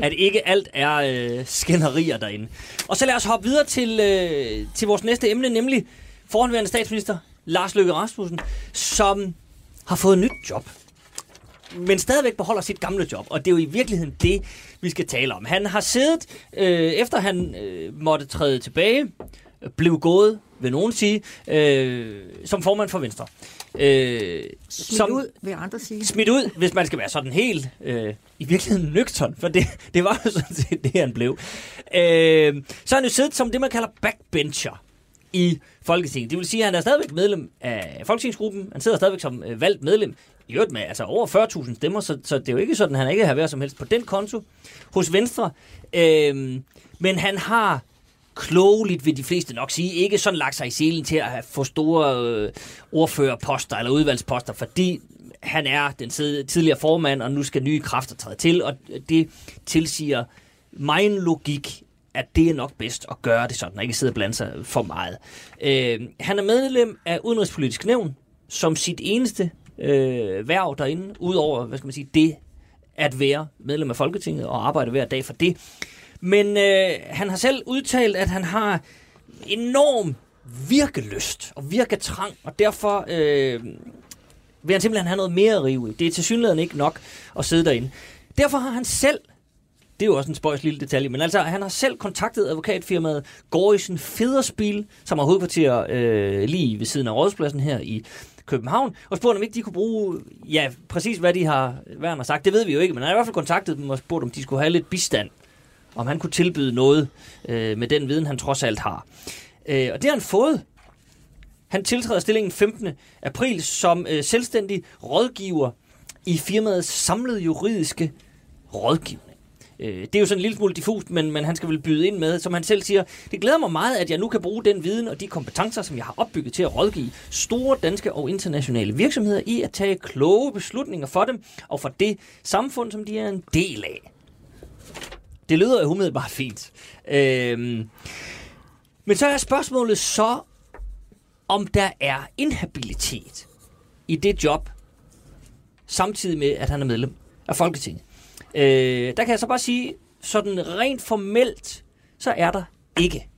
at ikke alt er øh, skænderier derinde. Og så lad os hoppe videre til, øh, til vores næste emne, nemlig foranværende statsminister Lars Løkke Rasmussen, som har fået et nyt job men stadigvæk beholder sit gamle job. Og det er jo i virkeligheden det, vi skal tale om. Han har siddet, øh, efter han øh, måtte træde tilbage, blev gået, vil nogen sige, øh, som formand for Venstre. Øh, smidt som, ud, vil andre sige. Smidt ud, hvis man skal være sådan helt øh, i virkeligheden nøgtern, for det, det var jo sådan set det, han blev. Øh, så har han jo siddet som det, man kalder backbencher i Folketinget. Det vil sige, at han er stadigvæk medlem af Folketingsgruppen. Han sidder stadigvæk som øh, valgt medlem. I øvrigt med altså over 40.000 stemmer, så, så det er jo ikke sådan, at han ikke har været som helst på den konto hos Venstre. Øh, men han har klogeligt, vil de fleste nok sige, ikke sådan lagt sig i selen til at få store øh, ordførerposter eller udvalgsposter, fordi han er den tidligere formand, og nu skal nye kræfter træde til, og det tilsiger mig en logik, at det er nok bedst at gøre det sådan, og ikke sidde og blande sig for meget. Øh, han er medlem af Udenrigspolitisk Nævn, som sit eneste øh, værv derinde, udover, hvad skal man sige, det at være medlem af Folketinget og arbejde hver dag for det. Men øh, han har selv udtalt, at han har enorm virkelyst og virketrang, og derfor øh, vil han simpelthen have noget mere at rive i. Det er til synligheden ikke nok at sidde derinde. Derfor har han selv det er jo også en spøjs lille detalje, men altså, han har selv kontaktet advokatfirmaet Gorisen Federspil, som har hovedkvarter øh, lige ved siden af rådspladsen her i København, og spurgt, om ikke de kunne bruge, ja, præcis hvad de har, hvad han har sagt, det ved vi jo ikke, men han har i hvert fald kontaktet dem og spurgt, om de skulle have lidt bistand om han kunne tilbyde noget øh, med den viden, han trods alt har. Øh, og det har han fået. Han tiltræder stillingen 15. april som øh, selvstændig rådgiver i firmaets samlede juridiske rådgivning. Øh, det er jo sådan en lille smule diffust, men, men han skal vel byde ind med, som han selv siger, det glæder mig meget, at jeg nu kan bruge den viden og de kompetencer, som jeg har opbygget til at rådgive store danske og internationale virksomheder i at tage kloge beslutninger for dem og for det samfund, som de er en del af. Det lyder jo umiddelbart fint. Øhm, men så er spørgsmålet så, om der er inhabilitet i det job, samtidig med, at han er medlem af Folketinget. Øh, der kan jeg så bare sige, sådan rent formelt, så er der ikke.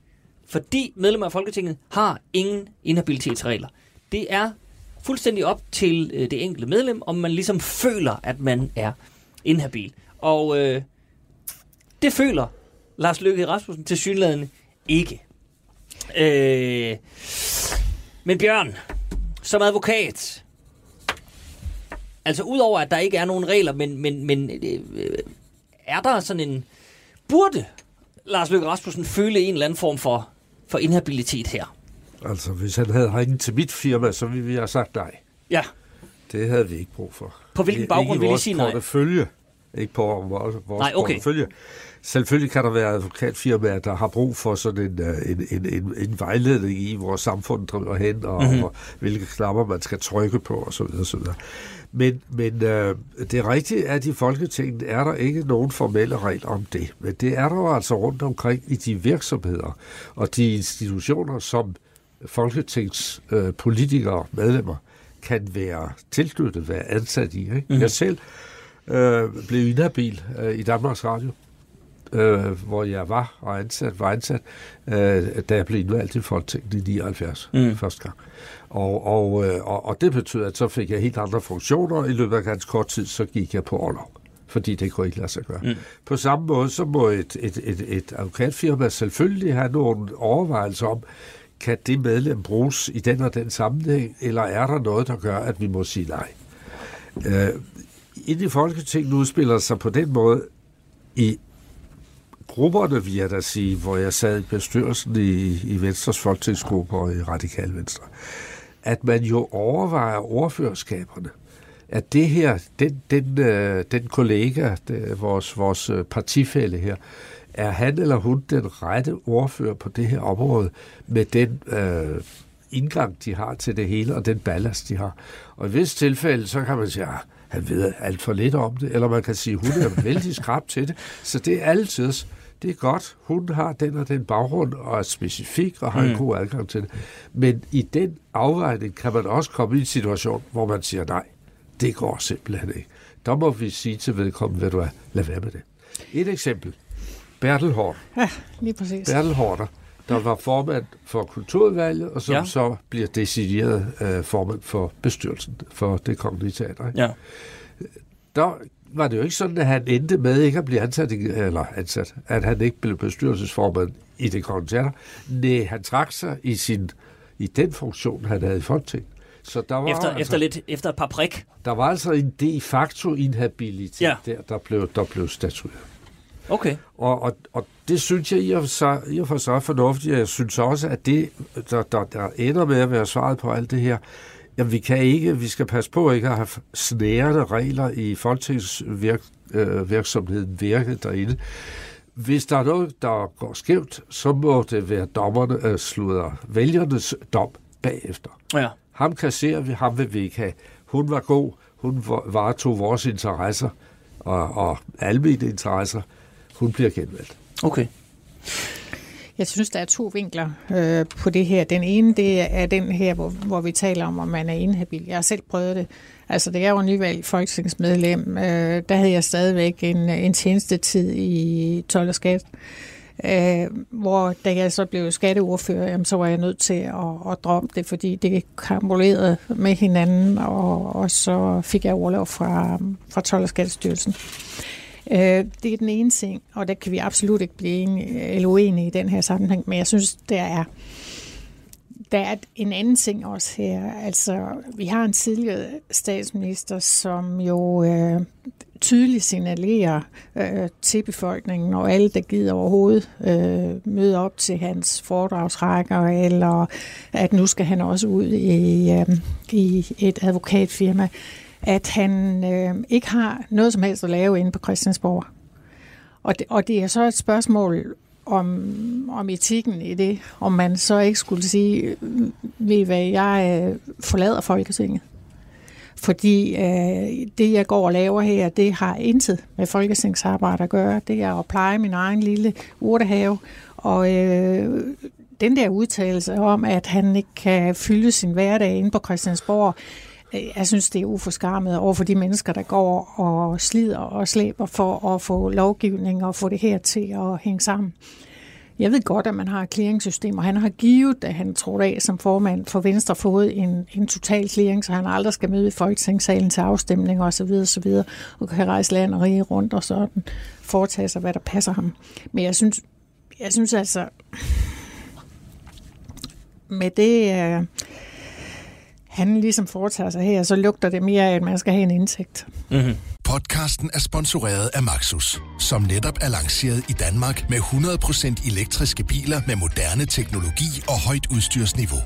Fordi medlemmer af Folketinget har ingen inhabilitetsregler. Det er fuldstændig op til øh, det enkelte medlem, om man ligesom føler, at man er inhabil. Og øh, det føler Lars Løkke Rasmussen til synligheden ikke. Øh, men Bjørn, som advokat, altså udover at der ikke er nogen regler, men, men, men øh, er der sådan en... Burde Lars Løkke Rasmussen føle en eller anden form for, for inhabilitet her? Altså, hvis han havde ringet til mit firma, så ville vi have sagt nej. Ja. Det havde vi ikke brug for. På hvilken baggrund ville I sige nej? Portefølje. ikke på vores, vores Nej, okay. portefølje. Selvfølgelig kan der være advokatfirmaer, der har brug for sådan en, øh, en, en, en, en vejledning i, hvor samfundet driver hen, og, mm-hmm. og hvilke knapper man skal trykke på, osv. osv. Men, men øh, det er rigtigt, at i Folketinget er der ikke nogen formelle regler om det. Men det er der jo altså rundt omkring i de virksomheder og de institutioner, som Folketings øh, politikere, medlemmer, kan være tilknyttet, være ansat i. Ikke? Mm-hmm. Jeg selv øh, blev inhabil øh, i Danmarks Radio, øh, hvor jeg var og ansat, var ansat, øh, da jeg blev indvalgt i Folketinget i 79 mm. første gang. Og, og, øh, og, og det betød, at så fik jeg helt andre funktioner. I løbet af ganske kort tid, så gik jeg på overlov fordi det kunne ikke lade sig gøre. Mm. På samme måde, så må et, et, et, et advokatfirma selvfølgelig have nogle overvejelser om, kan det medlem bruges i den og den sammenhæng, eller er der noget, der gør, at vi må sige nej? Øh, ind i Folketinget udspiller sig på den måde i grupperne, vil jeg da sige, hvor jeg sad i bestyrelsen i, i Venstres folketingsgruppe og i Radikal Venstre, at man jo overvejer ordførerskaberne. At det her, den, den, øh, den kollega, det, vores, vores øh, partifælle her, er han eller hun den rette ordfører på det her område med den øh, indgang, de har til det hele, og den ballast, de har. Og i vis tilfælde, så kan man sige, at han ved alt for lidt om det, eller man kan sige, at hun er vældig skrab til det. Så det er altid, det er godt, hun har den og den baggrund, og er specifik, og har mm. en god adgang til det. Men i den afvejning kan man også komme i en situation, hvor man siger, nej, det går simpelthen ikke. Der må vi sige til vedkommende, hvad du er, lad være med det. Et eksempel. Bertel Hård. Ja, lige præcis. Bertel Hårder, der var formand for kulturudvalget, og som ja. så bliver decideret øh, formand for bestyrelsen for det kongelige teater. Ikke? Ja. Der var det jo ikke sådan, at han endte med ikke at blive ansat, eller ansat, at han ikke blev bestyrelsesformand i det teater. Nej, han trak sig i, sin, i den funktion, han havde i Folketinget. Så der var efter, altså, efter, lidt, efter et par prik. Der var altså en de facto inhabilitet ja. der, der blev, der blev statueret. Okay. Og, og, og det synes jeg i og, for sig, i og for sig er fornuftigt. Jeg synes også, at det, der, der, der ender med at være svaret på alt det her, jamen vi kan ikke, vi skal passe på ikke at have snærende regler i folketingsvirksomheden øh, virket derinde. Hvis der er noget, der går skævt, så må det være dommerne, øh, slutter vælgernes dom bagefter. Ja. Ham kasserer vi, ham vil vi ikke have. Hun var god, hun varetog vores interesser og, og almindelige interesser hun bliver genvalgt. Okay. Jeg synes, der er to vinkler øh, på det her. Den ene, det er den her, hvor, hvor vi taler om, om man er inhabil. Jeg har selv prøvet det. Altså, da jeg var nyvalgt folketingsmedlem, øh, der havde jeg stadigvæk en, en tjenestetid i 12 og skat. Øh, hvor da jeg så blev skatteordfører, jamen, så var jeg nødt til at, at droppe det, fordi det karambolerede med hinanden, og, og så fik jeg overlov fra, fra 12 og Skattestyrelsen. Øh, Øh, det er den ene ting, og der kan vi absolut ikke blive enige, eller uenige i den her sammenhæng, men jeg synes, der er, der er en anden ting også her. Altså, vi har en tidligere statsminister, som jo øh, tydeligt signalerer øh, til befolkningen og alle, der gider overhovedet øh, møde op til hans foredragsrækker, eller at nu skal han også ud i, øh, i et advokatfirma at han øh, ikke har noget som helst at lave inde på Christiansborg. Og det, og det er så et spørgsmål om, om etikken i det, om man så ikke skulle sige, øh, ved hvad, jeg øh, forlader Folketinget. Fordi øh, det, jeg går og laver her, det har intet med folketingsarbejde at gøre. Det er at pleje min egen lille urtehave. Og øh, den der udtalelse om, at han ikke kan fylde sin hverdag inde på Christiansborg, jeg synes, det er uforskammet over for de mennesker, der går og slider og slæber for at få lovgivning og få det her til at hænge sammen. Jeg ved godt, at man har et clearingssystem, og han har givet, da han trådte af som formand for Venstre, fået en, en total clearing, så han aldrig skal møde i Folketingssalen til afstemning og så videre, så videre, og kan rejse land og rige rundt og sådan foretage sig, hvad der passer ham. Men jeg synes, jeg synes altså, med det, øh, han ligesom foretager sig her, så lugter det mere af, at man skal have en indtægt. Mm-hmm. Podcasten er sponsoreret af Maxus, som netop er lanceret i Danmark med 100% elektriske biler med moderne teknologi og højt udstyrsniveau.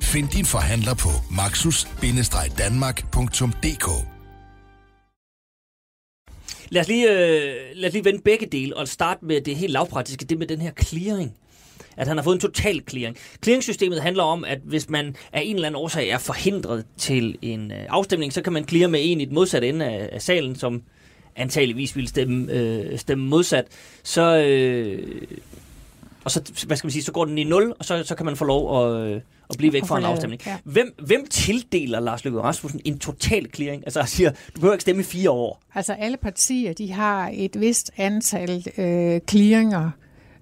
Find din forhandler på maxus-danmark.dk Lad os, lige, øh, lad os lige vende begge dele og starte med det helt lavpraktiske, det med den her clearing at han har fået en total clearing. Clearingsystemet handler om, at hvis man af en eller anden årsag er forhindret til en øh, afstemning, så kan man clear med en i den modsatte ende af, af salen, som antageligvis ville stemme, øh, stemme modsat. Så, øh, og så, hvad skal man sige, så går den i nul, og så, så kan man få lov at, øh, at blive væk fra en afstemning. Ja. Hvem, hvem tildeler Lars Løkke Rasmussen en total clearing? Altså, jeg siger, du behøver ikke stemme i fire år. Altså, alle partier, de har et vist antal øh, clearinger,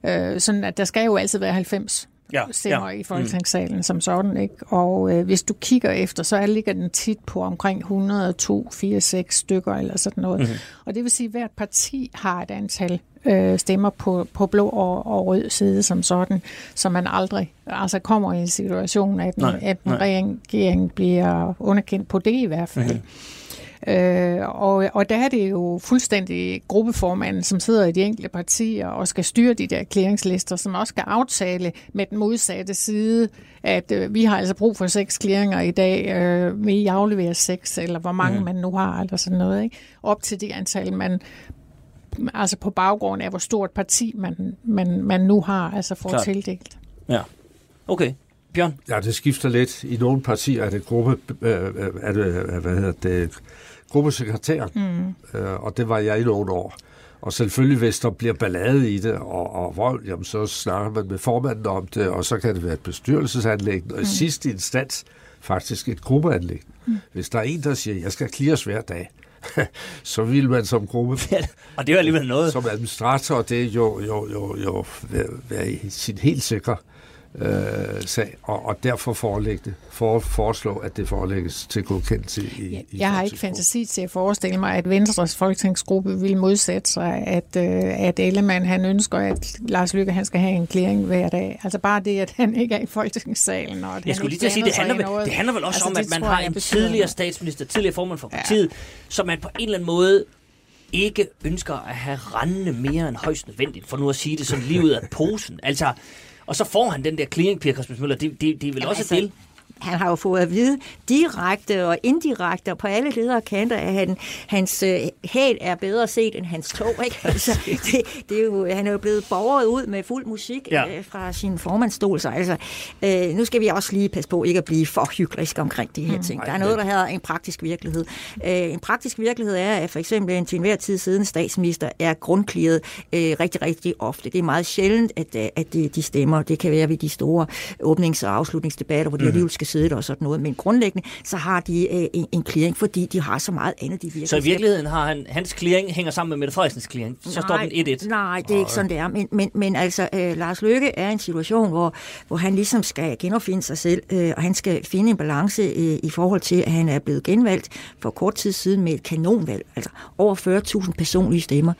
øh, sådan at der skal jo altid være 90 ja, stemmer ja. i Folketingssalen mm. som sådan. Ikke? Og øh, hvis du kigger efter, så ligger den tit på omkring 102, 4, 6 stykker eller sådan noget. Mm-hmm. Og det vil sige, at hvert parti har et antal øh, stemmer på, på blå og, og rød side som sådan, så man aldrig altså kommer i en situation, at, nej, at en regering bliver underkendt på det i hvert fald. Mm-hmm. Øh, og, og der er det jo fuldstændig gruppeformanden, som sidder i de enkelte partier og skal styre de der klæringslister, som også skal aftale med den modsatte side, at øh, vi har altså brug for seks klæringer i dag, øh, vil I aflevere seks, eller hvor mange mm. man nu har, eller sådan noget, ikke? op til det antal, man altså på baggrund af, hvor stort parti man, man, man nu har, altså får Klart. tildelt. Ja, okay. Bjørn? Ja, det skifter lidt. I nogle partier er det gruppe, øh, øh er det, hvad hedder det, gruppesekretær, mm. øh, og det var jeg i nogle år. Og selvfølgelig, hvis der bliver ballade i det og, og vold, jamen, så snakker man med formanden om det, og så kan det være et bestyrelsesanlæg, og i mm. sidste instans faktisk et gruppeanlæg. Mm. Hvis der er en, der siger, jeg skal clears hver dag, så vil man som gruppe... Og det er alligevel noget. Som administrator, det er jo, jo, jo, jo være, være i sin helt sikre øh, sag, og, og derfor forelægge for, foreslå, at det forelægges til godkendelse i, ja, i Jeg har ikke fantasi til at forestille mig, at Venstres folketingsgruppe vil modsætte sig, at, øh, at Ellemann han ønsker, at Lars Lykke han skal have en klæring hver dag. Altså bare det, at han ikke er i folketingssalen. Og at jeg skulle lige til at sige, det handler, vel, noget, det handler vel også altså, om, at man har en tidligere statsminister, tidligere formand for partiet, ja. som man på en eller anden måde ikke ønsker at have rendende mere end højst nødvendigt, for nu at sige det sådan lige ud af posen. Altså, og så får han den der clearing, Per Christmas Møller. Det, det, det er vel Jamen også altså, del han har jo fået at vide direkte og indirekte og på alle ledere kanter, at han, hans øh, hæl er bedre set end hans tog. Ikke? Altså, det, det er jo, han er jo blevet borget ud med fuld musik ja. øh, fra sin formandstol. Så altså, øh, nu skal vi også lige passe på ikke at blive for hyggelig omkring de her mm. ting. Der er noget, der hedder en praktisk virkelighed. Øh, en praktisk virkelighed er, at for eksempel en til enhver tid siden statsminister er grundkliret øh, rigtig, rigtig ofte. Det er meget sjældent, at, øh, at de, de stemmer. Det kan være ved de store åbnings- og afslutningsdebatter, hvor de mm. alligevel skal sidde og sådan noget. Men grundlæggende, så har de øh, en, en clearing, fordi de har så meget andet, de virker. Så i virkeligheden har han, hans clearing hænger sammen med Mette Frederiksens clearing? Så nej, står den 1-1? Nej, det er ikke sådan, det er. Men, men, men altså, øh, Lars Løkke er i en situation, hvor, hvor han ligesom skal genopfinde sig selv, øh, og han skal finde en balance øh, i forhold til, at han er blevet genvalgt for kort tid siden med et kanonvalg. Altså over 40.000 personlige stemmer.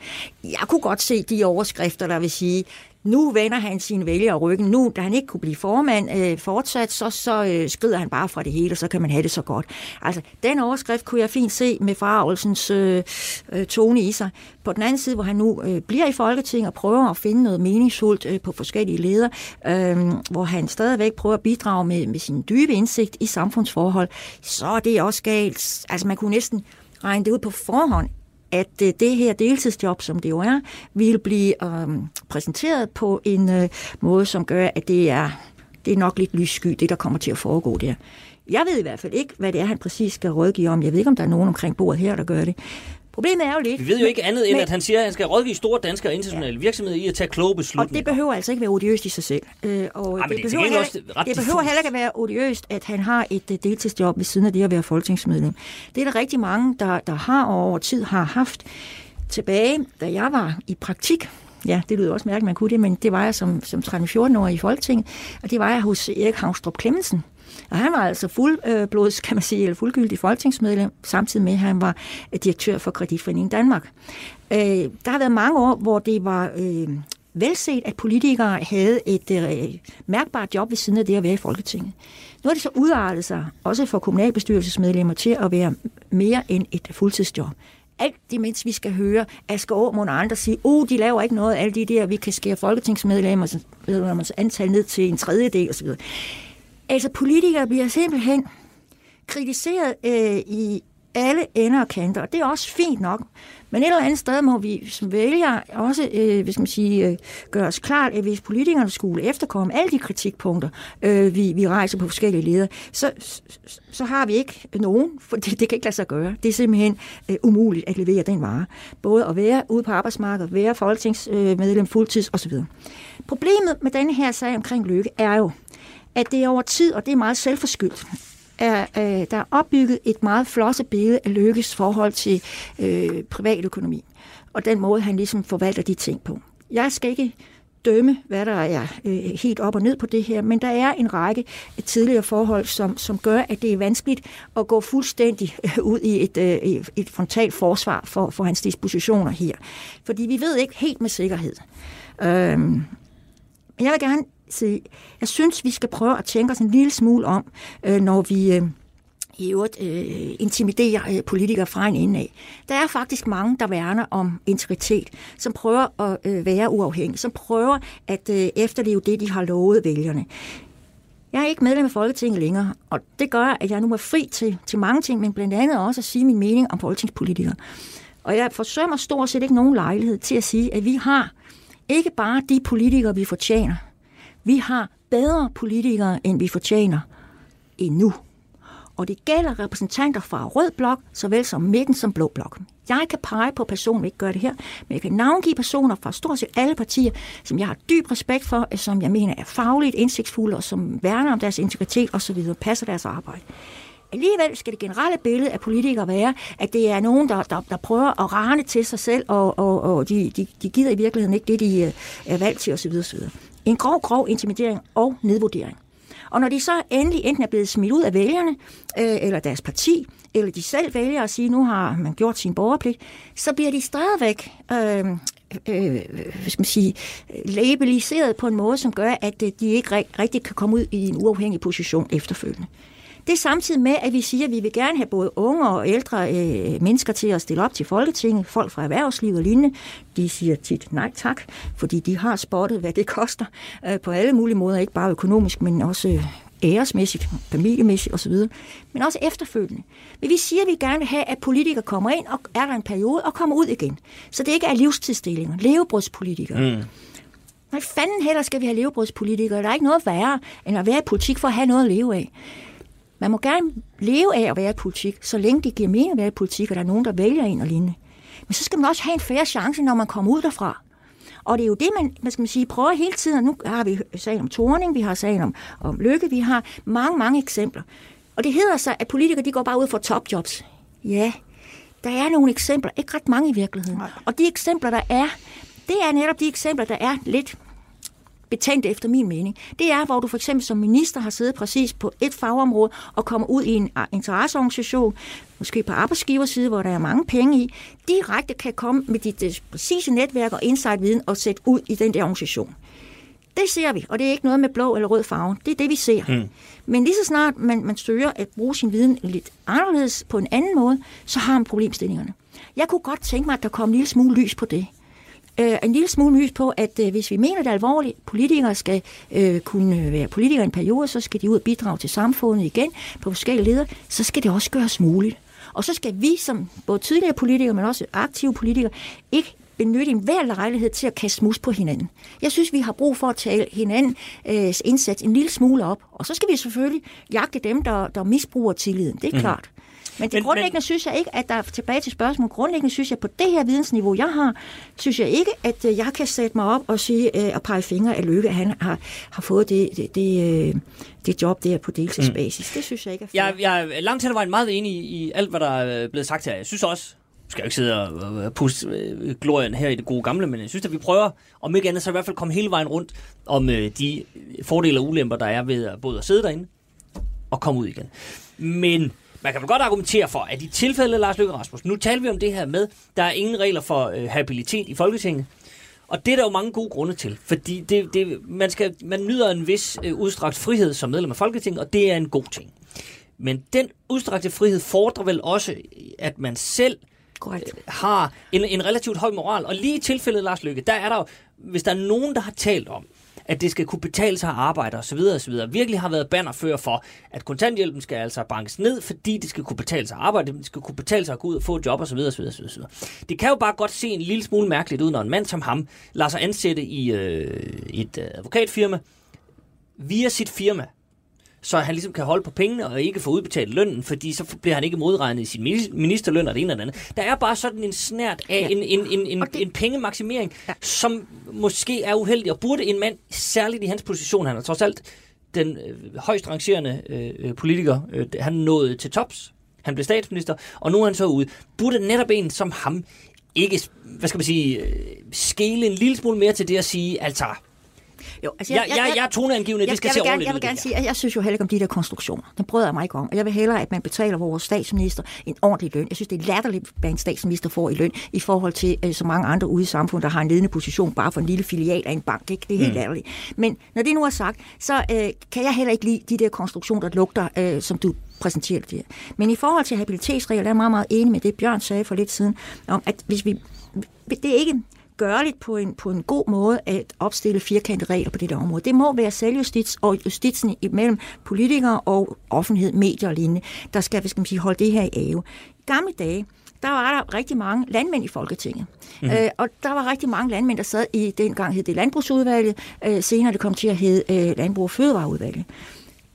Jeg kunne godt se de overskrifter, der vil sige, nu vender han sin vælger ryggen. Nu, da han ikke kunne blive formand øh, fortsat, så, så øh, skrider han bare fra det hele, og så kan man have det så godt. Altså, den overskrift kunne jeg fint se med farvelsens øh, øh, tone i sig. På den anden side, hvor han nu øh, bliver i Folketinget og prøver at finde noget meningsfuldt øh, på forskellige leder, øh, hvor han stadigvæk prøver at bidrage med, med sin dybe indsigt i samfundsforhold, så er det også galt. Altså, man kunne næsten regne det ud på forhånd at øh, det her deltidsjob, som det jo er, vil blive øh, præsenteret på en øh, måde, som gør, at det er, det er nok lidt lyssky, det der kommer til at foregå der. Jeg ved i hvert fald ikke, hvad det er, han præcis skal rådgive om. Jeg ved ikke, om der er nogen omkring bordet her, der gør det. Problemet er jo lidt... Vi ved jo ikke andet, end men, at han siger, at han skal rådgive store danske og internationale ja. virksomheder i at tage kloge beslutninger. Og det behøver altså ikke være odiøst i sig selv. Øh, og Ej, det, det, behøver heller, også det behøver heller ikke at være odiøst, at han har et uh, deltidsjob ved siden af det at være folketingsmedlem. Det er der rigtig mange, der, der har og over tid har haft. Tilbage, da jeg var i praktik, ja, det lyder også mærkeligt, man kunne det, men det var jeg som, som 13-14-årig i Folketinget, og det var jeg hos Erik Havstrup Clemmensen, og han var altså fuldblods, øh, kan man sige, eller fuldgyldig folketingsmedlem, samtidig med, at han var øh, direktør for Kreditforeningen Danmark. Øh, der har været mange år, hvor det var øh, velset, at politikere havde et øh, mærkbart job ved siden af det at være i Folketinget. Nu har det så udartet sig, også for kommunalbestyrelsesmedlemmer, til at være mere end et fuldtidsjob alt det, mens vi skal høre Asger Aumund og andre sige, oh, de laver ikke noget, alle de der, vi kan skære folketingsmedlemmer så antal ned til en tredjedel osv. Altså politikere bliver simpelthen kritiseret øh, i alle ender og kanter, og det er også fint nok. Men et eller andet sted må vi som vælger også øh, hvis man sige, øh, gøre os klart, at hvis politikerne skulle efterkomme alle de kritikpunkter, øh, vi, vi rejser på forskellige ledere, så, så har vi ikke nogen, for det, det kan ikke lade sig gøre. Det er simpelthen øh, umuligt at levere den vare. Både at være ude på arbejdsmarkedet, være folketingsmedlem fuldtids osv. Problemet med denne her sag omkring lykke er jo, at det er over tid, og det er meget selvforskyldt, er, øh, der er opbygget et meget flosset billede af Lykkes forhold til øh, privatøkonomi, og den måde, han ligesom forvalter de ting på. Jeg skal ikke dømme, hvad der er øh, helt op og ned på det her, men der er en række tidligere forhold, som, som gør, at det er vanskeligt at gå fuldstændig øh, ud i et, øh, et frontalt forsvar for, for hans dispositioner her. Fordi vi ved ikke helt med sikkerhed. Øh, jeg vil gerne sige, jeg synes, vi skal prøve at tænke os en lille smule om, øh, når vi... Øh, i øvrigt øh, intimiderer øh, politikere fra en ende af. Der er faktisk mange, der værner om integritet, som prøver at øh, være uafhængige, som prøver at øh, efterleve det, de har lovet vælgerne. Jeg er ikke medlem af Folketinget længere, og det gør, at jeg nu er fri til, til mange ting, men blandt andet også at sige min mening om folketingspolitikere. Og jeg forsømmer stort set ikke nogen lejlighed til at sige, at vi har ikke bare de politikere, vi fortjener. Vi har bedre politikere, end vi fortjener endnu. Og det gælder repræsentanter fra Rød Blok, såvel som midten som Blå Blok. Jeg kan pege på personer, der ikke gør det her, men jeg kan navngive personer fra stort set alle partier, som jeg har dyb respekt for, som jeg mener er fagligt indsigtsfulde, og som værner om deres integritet osv., passer deres arbejde. Alligevel skal det generelle billede af politikere være, at det er nogen, der, der, der prøver at rane til sig selv, og, og, og de, de, de gider i virkeligheden ikke det, de øh, er valgt til osv. osv. En grov, grov intimidering og nedvurdering. Og når de så endelig enten er blevet smidt ud af vælgerne, øh, eller deres parti, eller de selv vælger at sige, nu har man gjort sin borgerpligt, så bliver de stadigvæk øh, øh, hvad skal man sige, labeliseret på en måde, som gør, at øh, de ikke rigtig kan komme ud i en uafhængig position efterfølgende. Det er samtidig med, at vi siger, at vi vil gerne have både unge og ældre øh, mennesker til at stille op til Folketinget, folk fra erhvervslivet og lignende. De siger tit nej tak, fordi de har spottet, hvad det koster øh, på alle mulige måder, ikke bare økonomisk, men også øh, æresmæssigt, familiemæssigt osv., men også efterfølgende. Men vi siger, at vi gerne vil have, at politikere kommer ind, og er der en periode, og kommer ud igen. Så det ikke er livstidsstillinger, levebrødspolitikere. Mm. Hvad fanden heller skal vi have levebrødspolitikere? Der er ikke noget værre, end at være i politik for at have noget at leve af. Man må gerne leve af at være i politik, så længe det giver mening at være i politik, og der er nogen, der vælger en og lignende. Men så skal man også have en færre chance, når man kommer ud derfra. Og det er jo det, man, man skal man sige, prøver hele tiden. Nu har vi sagen om Torning, vi har sagen om, om Lykke, vi har mange, mange eksempler. Og det hedder sig, at politikere de går bare ud for topjobs. Ja, der er nogle eksempler, ikke ret mange i virkeligheden. Og de eksempler, der er, det er netop de eksempler, der er lidt betændt efter min mening, det er, hvor du for eksempel som minister har siddet præcis på et fagområde og kommer ud i en interesseorganisation, måske på arbejdsgiverside, hvor der er mange penge i, direkte kan komme med dit øh, præcise netværk og insight-viden og sætte ud i den der organisation. Det ser vi, og det er ikke noget med blå eller rød farve. Det er det, vi ser. Mm. Men lige så snart man, man søger at bruge sin viden lidt anderledes på en anden måde, så har man problemstillingerne. Jeg kunne godt tænke mig, at der kom en lille smule lys på det øh, en lille smule lys på, at øh, hvis vi mener det alvorligt, politikere skal øh, kunne være politikere i en periode, så skal de ud og bidrage til samfundet igen på forskellige leder, så skal det også gøres muligt. Og så skal vi som både tidligere politikere, men også aktive politikere, ikke benytte en hver lejlighed til at kaste mus på hinanden. Jeg synes, vi har brug for at tale hinandens øh, indsats en lille smule op. Og så skal vi selvfølgelig jagte dem, der, der misbruger tilliden. Det er mm. klart. Men det men, grundlæggende men... synes jeg ikke, at der er tilbage til spørgsmålet. Grundlæggende synes jeg, på det her vidensniveau, jeg har, synes jeg ikke, at øh, jeg kan sætte mig op og sige øh, og pege fingre af Lykke, at han har, har fået det, det, det, øh, det job der på deltidsbasis. Mm. Det synes jeg ikke er fair. Jeg, jeg er langt hen vejen meget enig i alt, hvad der er blevet sagt her. Jeg synes også, skal jo ikke sidde og puste glorien her i det gode gamle, men jeg synes, at vi prøver, om ikke andet, så i hvert fald komme hele vejen rundt om de fordele og ulemper, der er ved at både at sidde derinde og komme ud igen. Men man kan vel godt argumentere for, at i tilfælde Lars Løkke Rasmussen, nu taler vi om det her med, der er ingen regler for øh, habilitet i Folketinget. Og det er der jo mange gode grunde til, fordi det, det, man, skal, man nyder en vis øh, udstrakt frihed som medlem af Folketinget, og det er en god ting. Men den udstrakte frihed fordrer vel også, at man selv øh, har en, en relativt høj moral. Og lige i tilfældet Lars Lykke, der er der jo, hvis der er nogen, der har talt om, at det skal kunne betale sig at arbejde osv. osv. Virkelig har været bannerfører for, at kontanthjælpen skal altså bankes ned, fordi det skal kunne betale sig at arbejde, det skal kunne betale sig at gå ud og få et job osv. osv., osv. Det kan jo bare godt se en lille smule mærkeligt ud, når en mand som ham lader sig ansætte i øh, et øh, advokatfirma via sit firma, så han ligesom kan holde på pengene og ikke få udbetalt lønnen, fordi så bliver han ikke modregnet i sin ministerløn og det ene eller andet. Der er bare sådan en snært af ja. en, en, en, en, det... en pengemaksimering, ja. som måske er uheldig, og burde en mand, særligt i hans position, han er trods alt den øh, højst rangerende øh, politiker, øh, han nåede til tops, han blev statsminister, og nu er han så ude. Burde netop en som ham ikke, hvad skal man sige, øh, skele en lille smule mere til det at sige, altså, jo, altså jeg, jeg, jeg, jeg er toneangivende, det skal jeg se gerne, Jeg vil gerne sige, at jeg synes jo heller ikke om de der konstruktioner. Den bryder jeg mig ikke om. Og jeg vil hellere, at man betaler vores statsminister en ordentlig løn. Jeg synes, det er latterligt, hvad en statsminister får i løn, i forhold til uh, så mange andre ude i samfundet, der har en ledende position bare for en lille filial af en bank. Ikke? Det er helt mm. latterligt. Men når det nu er sagt, så uh, kan jeg heller ikke lide de der konstruktioner, der lugter, uh, som du præsenterer det. Men i forhold til habilitetsregler, er jeg meget, meget enig med det, Bjørn sagde for lidt siden, om at hvis vi det er ikke gørligt på en, på en god måde at opstille firkantede regler på det der område. Det må være selvjustits og justitsen imellem politikere og offentlighed, medier og lignende, der skal, hvad skal man sige, holde det her i ave. I gamle dage, der var der rigtig mange landmænd i Folketinget. Mm. Øh, og der var rigtig mange landmænd, der sad i, dengang hed det Landbrugsudvalget, øh, senere det kom til at hedde øh, Landbrug- og Fødevareudvalget.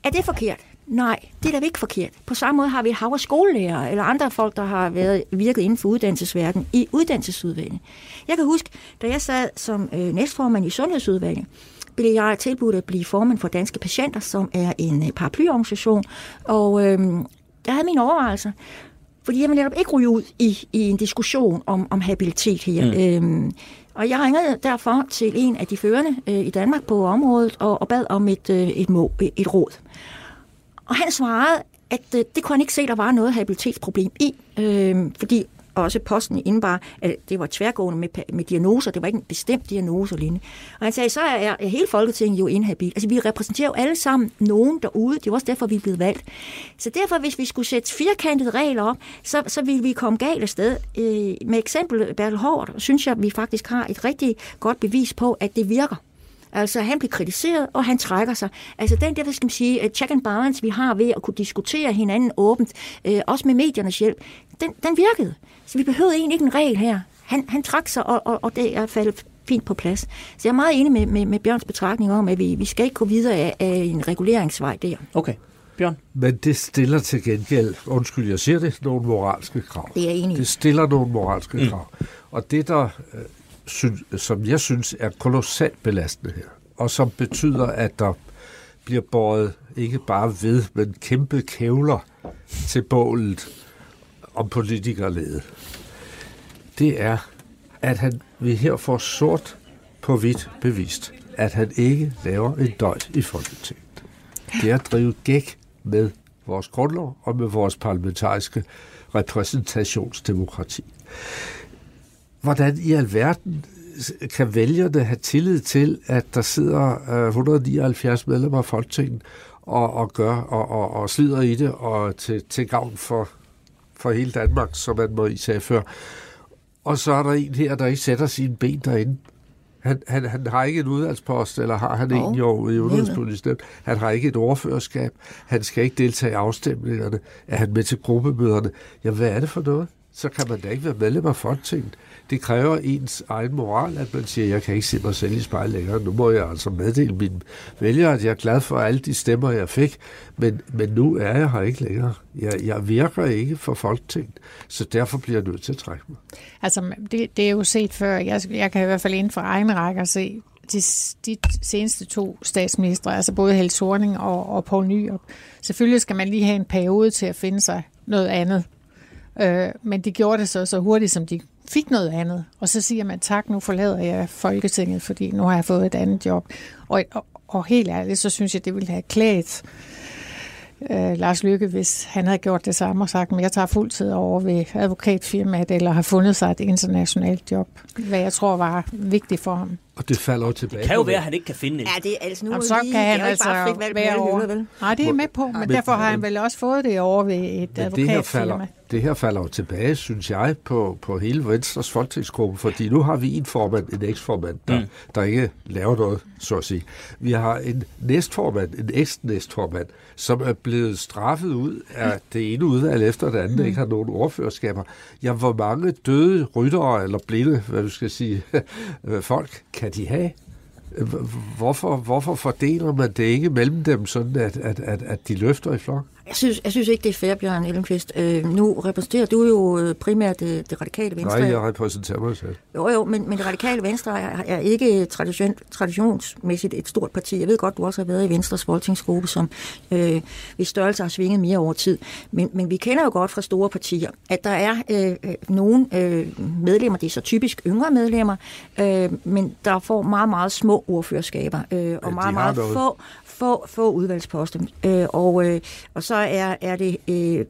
Er det forkert? Nej, det er da ikke forkert. På samme måde har vi hav- og skolelærer eller andre folk, der har været virket inden for uddannelsesverdenen i uddannelsesudvalget. Jeg kan huske, da jeg sad som øh, næstformand i Sundhedsudvalget, blev jeg tilbudt at blive formand for Danske Patienter, som er en øh, paraplyorganisation, og øh, jeg havde mine overvejelser, fordi jeg vil netop ikke ryge ud i, i en diskussion om, om habilitet her. Mm. Øhm, og jeg ringede derfor til en af de førende øh, i Danmark på området og, og bad om et, øh, et, må, et råd. Og han svarede, at øh, det kunne han ikke se, der var noget habilitetsproblem i, øh, fordi også posten indebar, at det var tværgående med, med diagnoser, det var ikke en bestemt diagnose alene. Og han sagde, så er, er hele Folketinget jo inhabil. Altså vi repræsenterer jo alle sammen nogen derude, det er også derfor, vi er blevet valgt. Så derfor, hvis vi skulle sætte firkantede regler op, så, så ville vi komme galt af sted. Øh, med eksempel Bertel Hård, synes jeg, vi faktisk har et rigtig godt bevis på, at det virker. Altså, han bliver kritiseret, og han trækker sig. Altså, den der, hvad skal man sige, øh, check and balance, vi har ved at kunne diskutere hinanden åbent, øh, også med mediernes hjælp, den, den virkede. Så vi behøvede egentlig ikke en regel her. Han, han trak sig, og, og, og det er faldet fint på plads. Så jeg er meget enig med, med, med Bjørns betragtning om, at vi, vi skal ikke gå videre af, af en reguleringsvej der. Okay. Bjørn? Men det stiller til gengæld, undskyld, jeg siger det, nogle moralske krav. Det er jeg enig Det stiller nogle moralske mm. krav. Og det, der øh, som jeg synes er kolossalt belastende her, og som betyder, at der bliver båret ikke bare ved, men kæmpe kævler til bålet om politikerledet, Det er, at han, vi her får sort på hvidt bevist, at han ikke laver en døjt i Folketinget. Det er at drive gæk med vores grundlov og med vores parlamentariske repræsentationsdemokrati. Hvordan i alverden kan vælgerne have tillid til, at der sidder 179 medlemmer af Folketinget og, og gør og, og, og slider i det og til, til gavn for, for hele Danmark, som man må i sige før. Og så er der en her, der ikke sætter sine ben derinde. Han, han, han har ikke en udvalgspost, eller har han oh. en jo i udenrigspolitisk Han har ikke et ordførerskab. Han skal ikke deltage i afstemningerne. Er han med til gruppemøderne? Ja, hvad er det for noget? Så kan man da ikke være medlem af Folketinget det kræver ens egen moral, at man siger, jeg kan ikke se mig selv i spejlet længere. Nu må jeg altså meddele mine vælgere, at jeg er glad for alle de stemmer, jeg fik, men, men nu er jeg her ikke længere. Jeg, jeg virker ikke for Folketinget, så derfor bliver jeg nødt til at trække mig. Altså, det, det er jo set før. Jeg, jeg kan i hvert fald inden for egen række se, de, de seneste to statsministre, altså både Helle Thorning og, og Poul Nyrup. Selvfølgelig skal man lige have en periode til at finde sig noget andet. Øh, men de gjorde det så, så hurtigt, som de fik noget andet, og så siger man, tak, nu forlader jeg Folketinget, fordi nu har jeg fået et andet job. Og, og, og helt ærligt, så synes jeg, det ville have klædt øh, Lars Lykke, hvis han havde gjort det samme og sagt, at jeg tager fuldtid over ved advokatfirmaet, eller har fundet sig et internationalt job, hvad jeg tror var vigtigt for ham. Og det falder jo tilbage. Det kan jo være, at han ikke kan finde en. Ja, det er altså nu Jamen, så lige, kan han det ikke bare altså frit valg være over. vel? Nej, det er med på, men Men- derfor har han vel også fået det over ved et Men det her, falder, advokatfirma. det her falder jo tilbage, synes jeg, på, på hele Venstres folketingsgruppe, fordi nu har vi en formand, en eksformand, der, mm. der ikke laver noget, så at sige. Vi har en næstformand, en eks-næstformand, som er blevet straffet ud af det ene udvalg efter det andet, mm. ikke har nogen ordførerskaber. Ja, hvor mange døde ryttere eller blinde, hvad du skal sige, folk kan de have? Hvorfor, hvorfor fordeler man det ikke mellem dem, sådan at, at, at, at de løfter i flok? Jeg synes, jeg synes ikke, det er fair, Bjørn Ellenqvist. Øh, nu repræsenterer du jo øh, primært det, det radikale venstre. Nej, jeg repræsenterer mig selv. Jo, jo, men, men det radikale venstre er, er ikke tradition, traditionsmæssigt et stort parti. Jeg ved godt, du også har været i Venstres folketingsgruppe, som øh, hvis størrelse har svinget mere over tid. Men, men vi kender jo godt fra store partier, at der er øh, øh, nogle øh, medlemmer, det er så typisk yngre medlemmer, øh, men der får meget, meget små ordførerskaber, øh, og de meget, meget få, få, få udvalgsposter. Øh, og, øh, og så er, er det... Øh,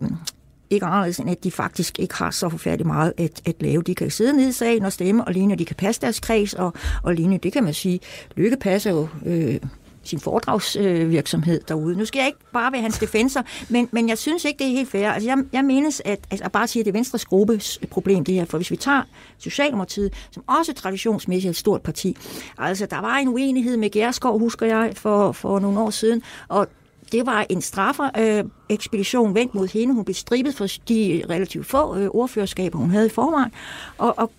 ikke anderledes end, at de faktisk ikke har så forfærdeligt meget at, at lave. De kan sidde nede i sagen og stemme, og lignende, de kan passe deres kreds, og, og lignende, det kan man sige. Lykke passer jo øh, sin foredragsvirksomhed øh, derude. Nu skal jeg ikke bare være hans defensor, men, men jeg synes ikke, det er helt fair. Altså, jeg, jeg menes, at, altså, at bare sige, at det er Venstres gruppes problem, det her. For hvis vi tager Socialdemokratiet, som også traditionsmæssigt er et stort parti. Altså, der var en uenighed med Gerskov, husker jeg, for, for nogle år siden, og det var en straffer øh, ekspedition vendt mod hende. Hun blev strippet for de relativt få øh, ordførerskaber, hun havde i forvejen. Og, og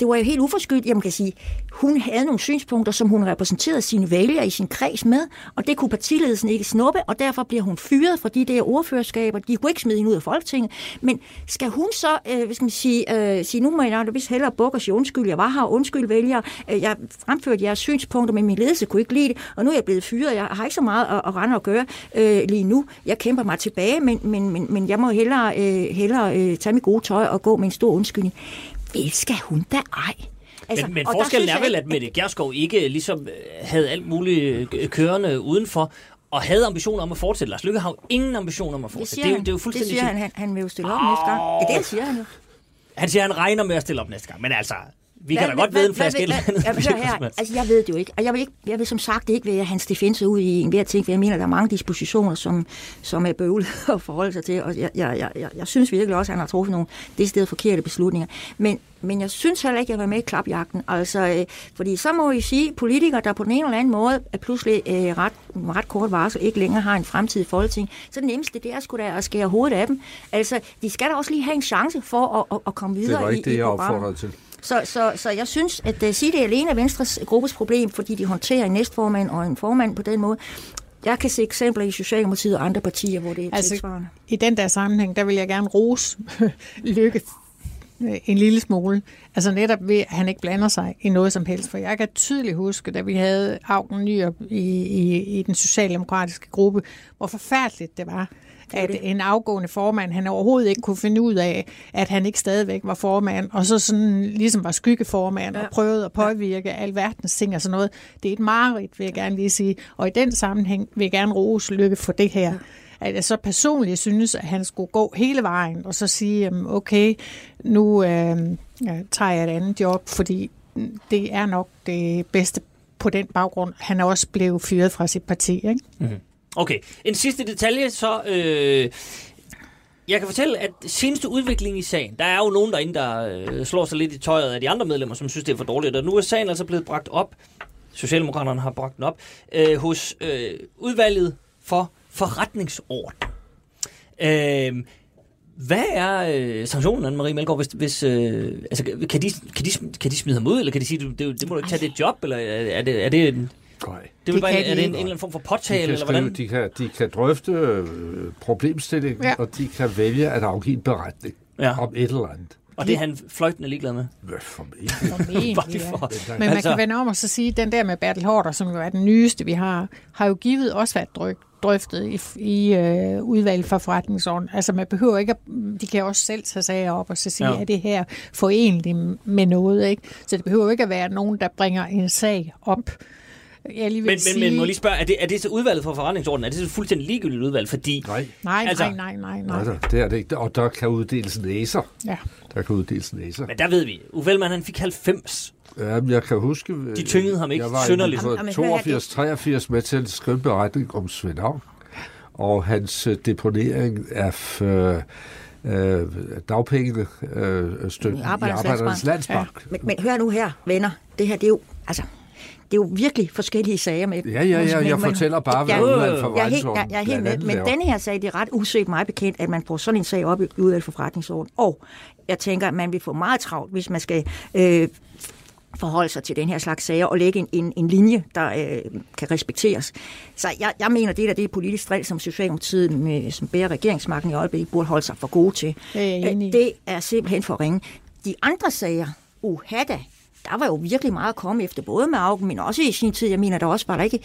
det var jo helt uforskyldt, jeg kan sige, hun havde nogle synspunkter, som hun repræsenterede sine vælgere i sin kreds med, og det kunne partiledelsen ikke snuppe, og derfor bliver hun fyret fra de der ordførerskaber. De kunne ikke smide hende ud af Folketinget. Men skal hun så, øh, hvad skal man sige, øh, sige, nu må jeg nok vist hellere bukke og sige undskyld, jeg var her, undskyld vælgere, øh, jeg fremførte jeres synspunkter, men min ledelse kunne ikke lide det, og nu er jeg blevet fyret, jeg har ikke så meget at, at rende og gøre øh, lige nu. Jeg kæmper mig tilbage, men, men, men, men jeg må hellere, øh, hellere øh, tage mit gode tøj og gå med en stor undskyldning. Vel skal hun da ej. Altså, men, men forskellen er vel, at Mette Gerskov ikke ligesom øh, havde alt muligt øh, kørende udenfor, og havde ambitioner om at fortsætte. Lars Lykke har jo ingen ambitioner om at Det fortsætte. siger, det, er jo, det er jo fuldstændig... det siger han, han, han vil jo stille op næste gang. Ja, det siger han jo. Han siger, at han regner med at stille op næste gang. Men altså, vi kan da Hvad- godt ved en hvad- flaske et hvad- eller andet. hvad- hør her, altså, jeg ved det jo ikke. Og jeg vil, ikke, jeg vil som sagt ikke være hans defense ud i enhver ting, for jeg mener, der er mange dispositioner, som, som er bøvlet at forholde sig til, og jeg, jeg, jeg, jeg, jeg synes virkelig også, at han har truffet nogle decideret forkerte beslutninger. Men, men jeg synes heller ikke, at jeg var med i klapjagten. Altså, øh, fordi så må I sige, politikere, der på den ene eller anden måde er pludselig øh, ret, ret kort varsel, ikke længere har en fremtid i Folketing, så det nemmeste, det er sgu da at skære hovedet af dem. Altså, de skal da også lige have en chance for at, at, at komme videre Det var ikke i, det, i jeg opfordrede til. Så, så, så jeg synes, at uh, sige det alene er Venstres gruppes problem, fordi de håndterer en næstformand og en formand på den måde. Jeg kan se eksempler i Socialdemokratiet og andre partier, hvor det er Altså, tilsvarende. I den der sammenhæng, der vil jeg gerne rose Lykke øh, en lille smule. Altså netop ved, at han ikke blander sig i noget som helst. For jeg kan tydeligt huske, da vi havde Augen Nyrup i, i, i den socialdemokratiske gruppe, hvor forfærdeligt det var, at en afgående formand, han overhovedet ikke kunne finde ud af, at han ikke stadigvæk var formand, og så sådan ligesom var skyggeformand, ja. og prøvede at påvirke ja. alverdens ting og sådan noget. Det er et mareridt, vil jeg gerne lige sige. Og i den sammenhæng vil jeg gerne rose Lykke for det her. Ja at jeg så personligt synes, at han skulle gå hele vejen og så sige, okay, nu øh, tager jeg et andet job, fordi det er nok det bedste på den baggrund. Han er også blevet fyret fra sit parti. Ikke? Mm-hmm. Okay, en sidste detalje, så... Øh, jeg kan fortælle, at seneste udvikling i sagen, der er jo nogen derinde, der øh, slår sig lidt i tøjet af de andre medlemmer, som synes, det er for dårligt. Og nu er sagen altså blevet bragt op, Socialdemokraterne har bragt den op, øh, hos øh, udvalget for forretningsorden. Øh, hvad er øh, sanktionen, Anne-Marie Melgaard, hvis, hvis øh, altså, kan, de, kan, de, kan de smide ham ud, eller kan de sige, det, det må du ikke tage det job, eller er det, er det en... Nej. Det, Det bare, kan er de det en, en eller anden form for De påtale, kan, eller skrive, hvordan? de, kan, de kan drøfte øh, problemstilling, Ja. og de kan vælge at afgive en beretning Ja. om et eller andet. Og det er han fløjtende ligeglad med. Hvad. Formentlig, Bare lige ja. for. Men man Altså- kan vende om og så sige, at den der med Bertel Hårder, som jo er den nyeste, vi har, har jo givet også været dryg, drøftet i, i øh, udvalg for forretningsorden. Altså man behøver ikke, at, de kan også selv tage sager op og så sige, Ja. ja. er det her forenligt med noget? Ikke? Så det behøver ikke at være nogen, der bringer en sag op. Jeg lige vil Men, sige, men, men må jeg lige spørge, er det, er det så udvalget for forretningsordenen? Er det så fuldstændig ligegyldigt udvalg? Fordi Nej, Nej, Altså- nej, nej, nej, nej. nej. det er det ikke. Og der kan uddeles næser. Ja. Der kan uddeles næser. Men der ved vi, Uffe Ellemann, han fik 90. Ja, jeg kan huske... De tyngede ham ikke jeg var synderligt. i 82-83 med til at skrive en beretning om Svend Havn, og hans øh, deponering af øh, øh, dagpengene øh, støtten i Arbejdernes Landsbank. Ja. Men, men hør nu her, venner. Det her, det er jo... Altså, det er jo virkelig forskellige sager med. Ja, ja, ja, jeg fortæller bare, hvad udvalget for jeg er helt, jeg, jeg er helt med, men denne her sag, det er ret usøgt meget bekendt, at man får sådan en sag op i udvalget for forretningsorden. Og jeg tænker, at man vil få meget travlt, hvis man skal øh, forholde sig til den her slags sager og lægge en, en, en linje, der øh, kan respekteres. Så jeg, jeg mener, det der det er politisk stræl, som Socialdemokratiet, med, som bærer regeringsmagten i øjeblikket, burde holde sig for gode til. Det er, det er simpelthen for ringe. De andre sager, uhada, der var jo virkelig meget at komme efter, både med Augen, men også i sin tid. Jeg mener, der også var der ikke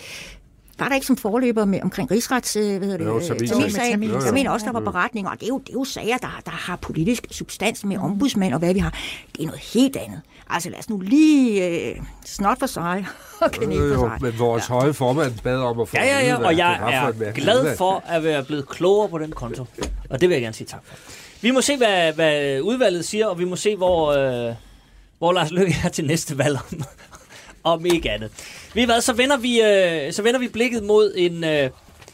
var der ikke som forløber med, omkring rigsrets, øh, hvad hedder det, jo, Tamilsagen. Jeg mener også, der var beretninger, og det er jo, det er jo sager, der, der har politisk substans med ombudsmand og hvad vi har. Det er noget helt andet. Altså lad os nu lige øh, snot for sig og kanel for sig. Men vores ja. høje formand bad om at få Ja, ja, ja, og jeg er glad for at være blevet klogere på den konto. Og det vil jeg gerne sige tak for. Vi må se, hvad, hvad udvalget siger, og vi må se, hvor... Øh, hvor Lars Løkke er til næste valg om, om ikke andet. Ved hvad, så vender vi, øh, så vender vi blikket mod en... Øh,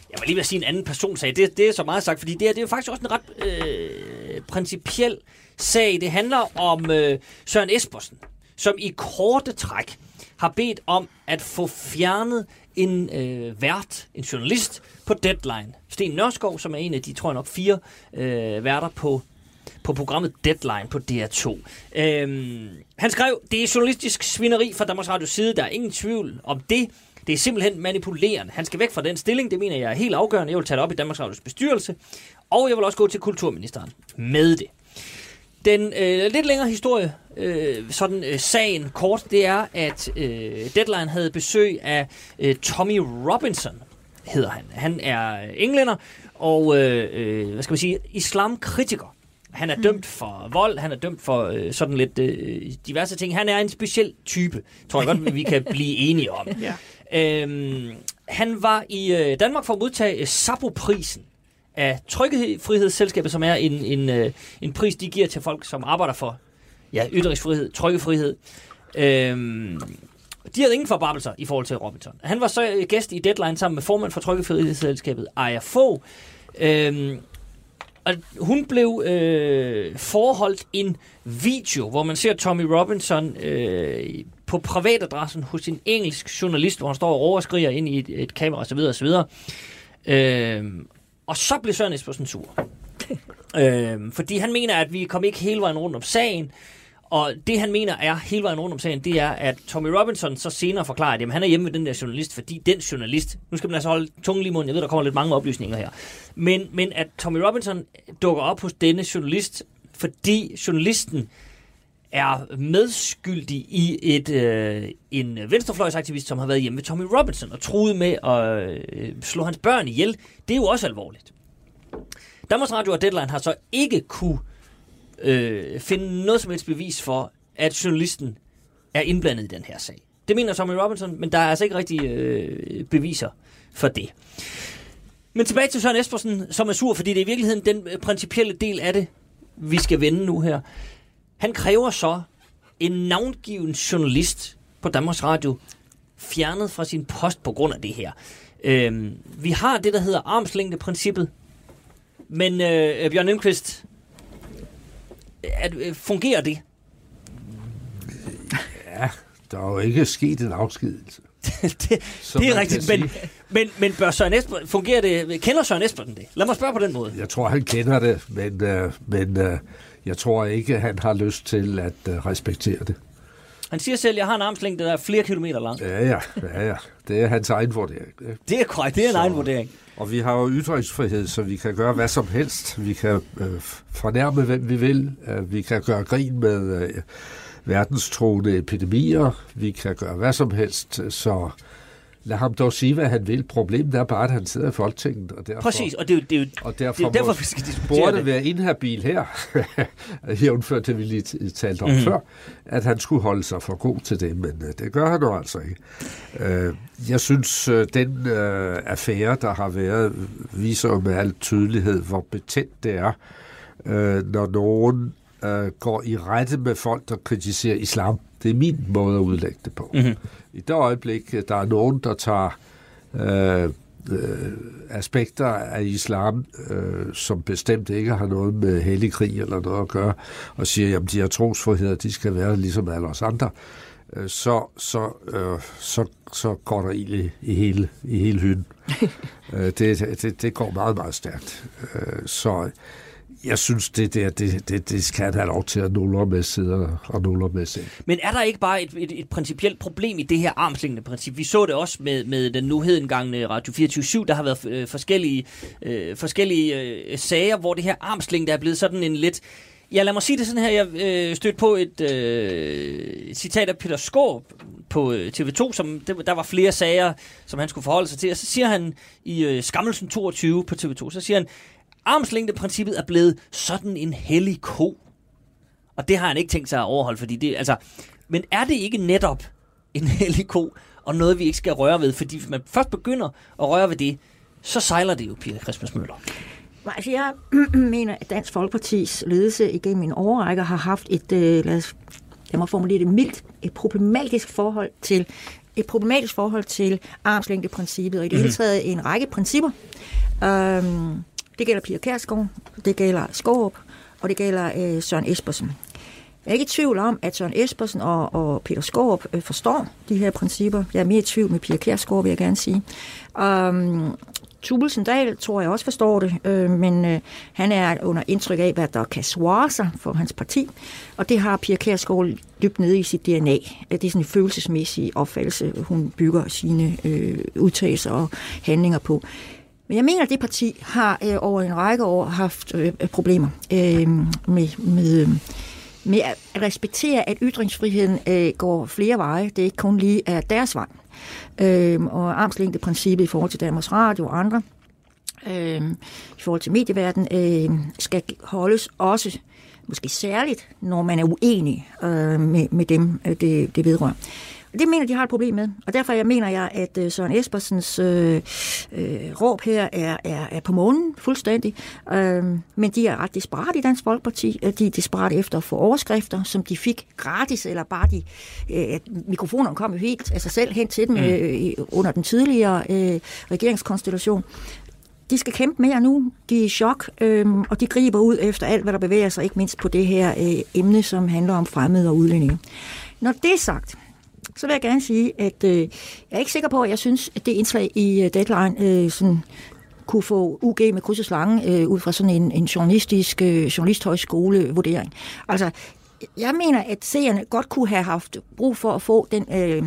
jeg vil lige vil sige en anden person sag. Det, det er så meget sagt, fordi det, her, det er jo faktisk også en ret øh, principiel sag. Det handler om øh, Søren Espersen, som i korte træk har bedt om at få fjernet en øh, vært, en journalist på Deadline. Sten Nørskov, som er en af de, tror jeg nok, fire øh, værter på på programmet Deadline på DR2. Øhm, han skrev, det er journalistisk svineri fra Danmarks Radio side, der er ingen tvivl om det. Det er simpelthen manipulerende. Han skal væk fra den stilling, det mener jeg er helt afgørende. Jeg vil tage det op i Danmarks Radios bestyrelse, og jeg vil også gå til kulturministeren med det. Den øh, lidt længere historie, øh, sådan øh, sagen kort, det er, at øh, Deadline havde besøg af øh, Tommy Robinson, hedder han. Han er englænder og, øh, øh, hvad skal man sige, islamkritiker. Han er mm. dømt for vold, han er dømt for øh, sådan lidt øh, diverse ting. Han er en speciel type, tror jeg godt, vi kan blive enige om. ja. øhm, han var i øh, Danmark for at modtage øh, Sapo-prisen af Trykkefrihedsselskabet, som er en, en, øh, en pris, de giver til folk, som arbejder for ja, ytringsfrihed, trykkefrihed. Øhm, de havde ingen forbabelser i forhold til Robinson. Han var så gæst i Deadline sammen med formand for Trykkefrihedsselskabet, Aya Fogh. Øhm, og hun blev øh, forholdt en video, hvor man ser Tommy Robinson øh, på privatadressen hos en engelsk journalist, hvor han står og overskriger ind i et, et kamera osv. osv. Øh, og så blev Søren Espersen sur. øh, fordi han mener, at vi kom ikke hele vejen rundt om sagen, og det han mener er hele vejen rundt om sagen, det er, at Tommy Robinson så senere forklarer, at jamen, han er hjemme ved den der journalist, fordi den journalist, nu skal man altså holde tungen lige i munden, jeg ved, der kommer lidt mange oplysninger her, men, men at Tommy Robinson dukker op hos denne journalist, fordi journalisten er medskyldig i et øh, en venstrefløjsaktivist, som har været hjemme med Tommy Robinson og truet med at øh, slå hans børn ihjel. Det er jo også alvorligt. Danmarks Radio og Deadline har så ikke kunne øh, Øh, finde noget som helst bevis for, at journalisten er indblandet i den her sag. Det mener Tommy Robinson, men der er altså ikke rigtig øh, beviser for det. Men tilbage til Søren Espersen, som er sur, fordi det er i virkeligheden den øh, principielle del af det, vi skal vende nu her. Han kræver så en navngiven journalist på Danmarks Radio fjernet fra sin post på grund af det her. Øhm, vi har det, der hedder armslængdeprincippet. Men øh, Bjørn Lindqvist, at, øh, fungerer det? Ja, der er jo ikke sket en afskedelse. det, det er rigtigt, men, men, men bør Søren Esper, fungerer det, kender Søren Espersen det? Lad mig spørge på den måde. Jeg tror, han kender det, men, uh, men uh, jeg tror ikke, han har lyst til at uh, respektere det. Han siger selv, at jeg har en armslængde, der er flere kilometer lang. Ja, ja, ja, ja. Det er hans egen vurdering. Det er korrekt, det er en så, egen vurdering. Og vi har jo ytringsfrihed, så vi kan gøre hvad som helst. Vi kan øh, fornærme, hvem vi vil. Øh, vi kan gøre grin med øh, verdenstroende epidemier. Vi kan gøre hvad som helst. Så lad ham dog sige, hvad han vil. Problemet er bare, at han sidder i Folketinget. Og derfor, Præcis, og det er jo, det er jo og derfor, det er derfor vi skal diskutere burde det. være inhabil her, jævnført det, vi lige talte om mm. før, at han skulle holde sig for god til det, men uh, det gør han jo altså ikke. Uh, jeg synes, uh, den uh, affære, der har været, viser jo med al tydelighed, hvor betændt det er, uh, når nogen uh, går i rette med folk, der kritiserer islam Det er min måde at udlægge det på. Mm-hmm. I det øjeblik, der er nogen, der tager øh, øh, aspekter af islam, øh, som bestemt ikke har noget med hellig krig eller noget at gøre, og siger, at de her trosfriheder, de skal være ligesom alle os andre, øh, så, så, øh, så, så går der ild i, i, hele, i hele hylden. øh, det, det, det går meget, meget stærkt. Øh, så jeg synes, det, der, det, det, det skal have lov til at nuller med sidder og nuller med sig. Men er der ikke bare et, et, et principielt problem i det her armslængende princip? Vi så det også med, med den nu hedengangne Radio 24 Der har været øh, forskellige, øh, forskellige øh, sager, hvor det her armslængde er blevet sådan en lidt... Ja, lad mig sige det sådan her. Jeg øh, stødte på et øh, citat af Peter Skåb på øh, TV2, som der var flere sager, som han skulle forholde sig til. Og så siger han i øh, Skammelsen 22 på TV2, så siger han, armslængdeprincippet er blevet sådan en hellig ko. Og det har han ikke tænkt sig at overholde, fordi det, altså, men er det ikke netop en hellig ko, og noget, vi ikke skal røre ved? Fordi hvis man først begynder at røre ved det, så sejler det jo, Pia Christmas Møller. Altså, jeg mener, at Dansk Folkepartis ledelse igennem en overrække har haft et, øh, lad, os, lad mig formulere det mildt, et problematisk forhold til et problematisk forhold til armslængdeprincippet, og i det hele mhm. taget en række principper. Øhm, det gælder Pia Kærsgaard, det gælder Skorup, og det gælder øh, Søren Espersen. Jeg er ikke i tvivl om, at Søren Espersen og, og Peter Skorup øh, forstår de her principper. Jeg er mere i tvivl med Pia Kærsgaard, vil jeg gerne sige. Um, Tubelsen Dahl tror jeg også forstår det, øh, men øh, han er under indtryk af, hvad der kan svare sig for hans parti, og det har Pia Kærsgaard dybt nede i sit DNA. Det er sådan en følelsesmæssig opfattelse, hun bygger sine øh, udtalelser og handlinger på. Men jeg mener, at det parti har øh, over en række år haft øh, øh problemer øh, med, med, øh, med at respektere, at ytringsfriheden øh, går flere veje. Det er ikke kun lige af deres vej. Øh, og armslængdeprincippet i forhold til Danmarks Radio og andre, øh, i forhold til medieverdenen, øh, skal holdes også måske særligt, når man er uenig øh, med, med dem, øh, det, det vedrører. Det mener de har et problem med, og derfor jeg mener jeg, at øh, Søren Espersens øh, øh, råb her er, er, er på månen fuldstændig. Øh, men de er ret desperat i Dansk Folkeparti. De er desperat efter at få overskrifter, som de fik gratis, eller bare de... Øh, mikrofonerne kom jo helt af sig selv hen til dem mm. øh, under den tidligere øh, regeringskonstellation de skal kæmpe mere nu. De er i chok, øhm, og de griber ud efter alt, hvad der bevæger sig, ikke mindst på det her øh, emne, som handler om fremmede og udlændinge. Når det er sagt, så vil jeg gerne sige, at øh, jeg er ikke sikker på, at jeg synes, at det indslag i uh, Deadline øh, sådan, kunne få UG med kryds og slange øh, ud fra sådan en, en journalistisk øh, journalisthøjskole-vurdering. Altså, jeg mener, at seerne godt kunne have haft brug for at få den øh,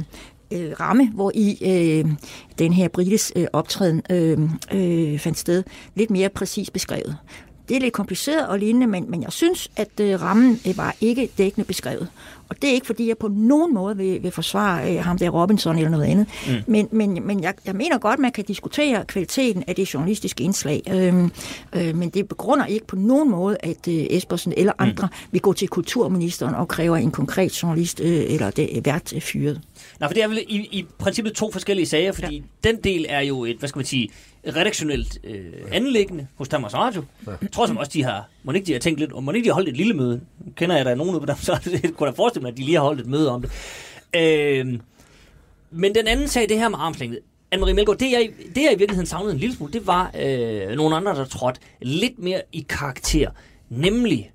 øh, ramme, hvor i øh, den her brites øh, optræden øh, øh, fandt sted, lidt mere præcis beskrevet. Det er lidt kompliceret og lignende, men, men jeg synes, at øh, rammen øh, var ikke dækkende beskrevet. Og det er ikke, fordi jeg på nogen måde vil, vil forsvare øh, ham der Robinson eller noget andet. Mm. Men, men, men jeg, jeg mener godt, man kan diskutere kvaliteten af det journalistiske indslag. Øhm, øh, men det begrunder ikke på nogen måde, at øh, Espersen eller mm. andre mm. vil gå til kulturministeren og kræver en konkret journalist øh, eller det, vært øh, fyret. Nej, for det er vel i, i princippet to forskellige sager, fordi ja. den del er jo et, hvad skal man sige, redaktionelt øh, anlæggende hos Danmarks Radio. Ja. Jeg tror som også, de har, må ikke de har tænkt lidt, og må ikke de har holdt et lille møde. Kender jeg der nogen ude på Danmarks Radio, det kunne da forestille mig, at de lige har holdt et møde om det. Øh, men den anden sag, det her med armslængde, Anne-Marie Melgaard, det jeg, det jeg i virkeligheden savnede en lille smule, det var øh, nogle andre, der trådte lidt mere i karakter, nemlig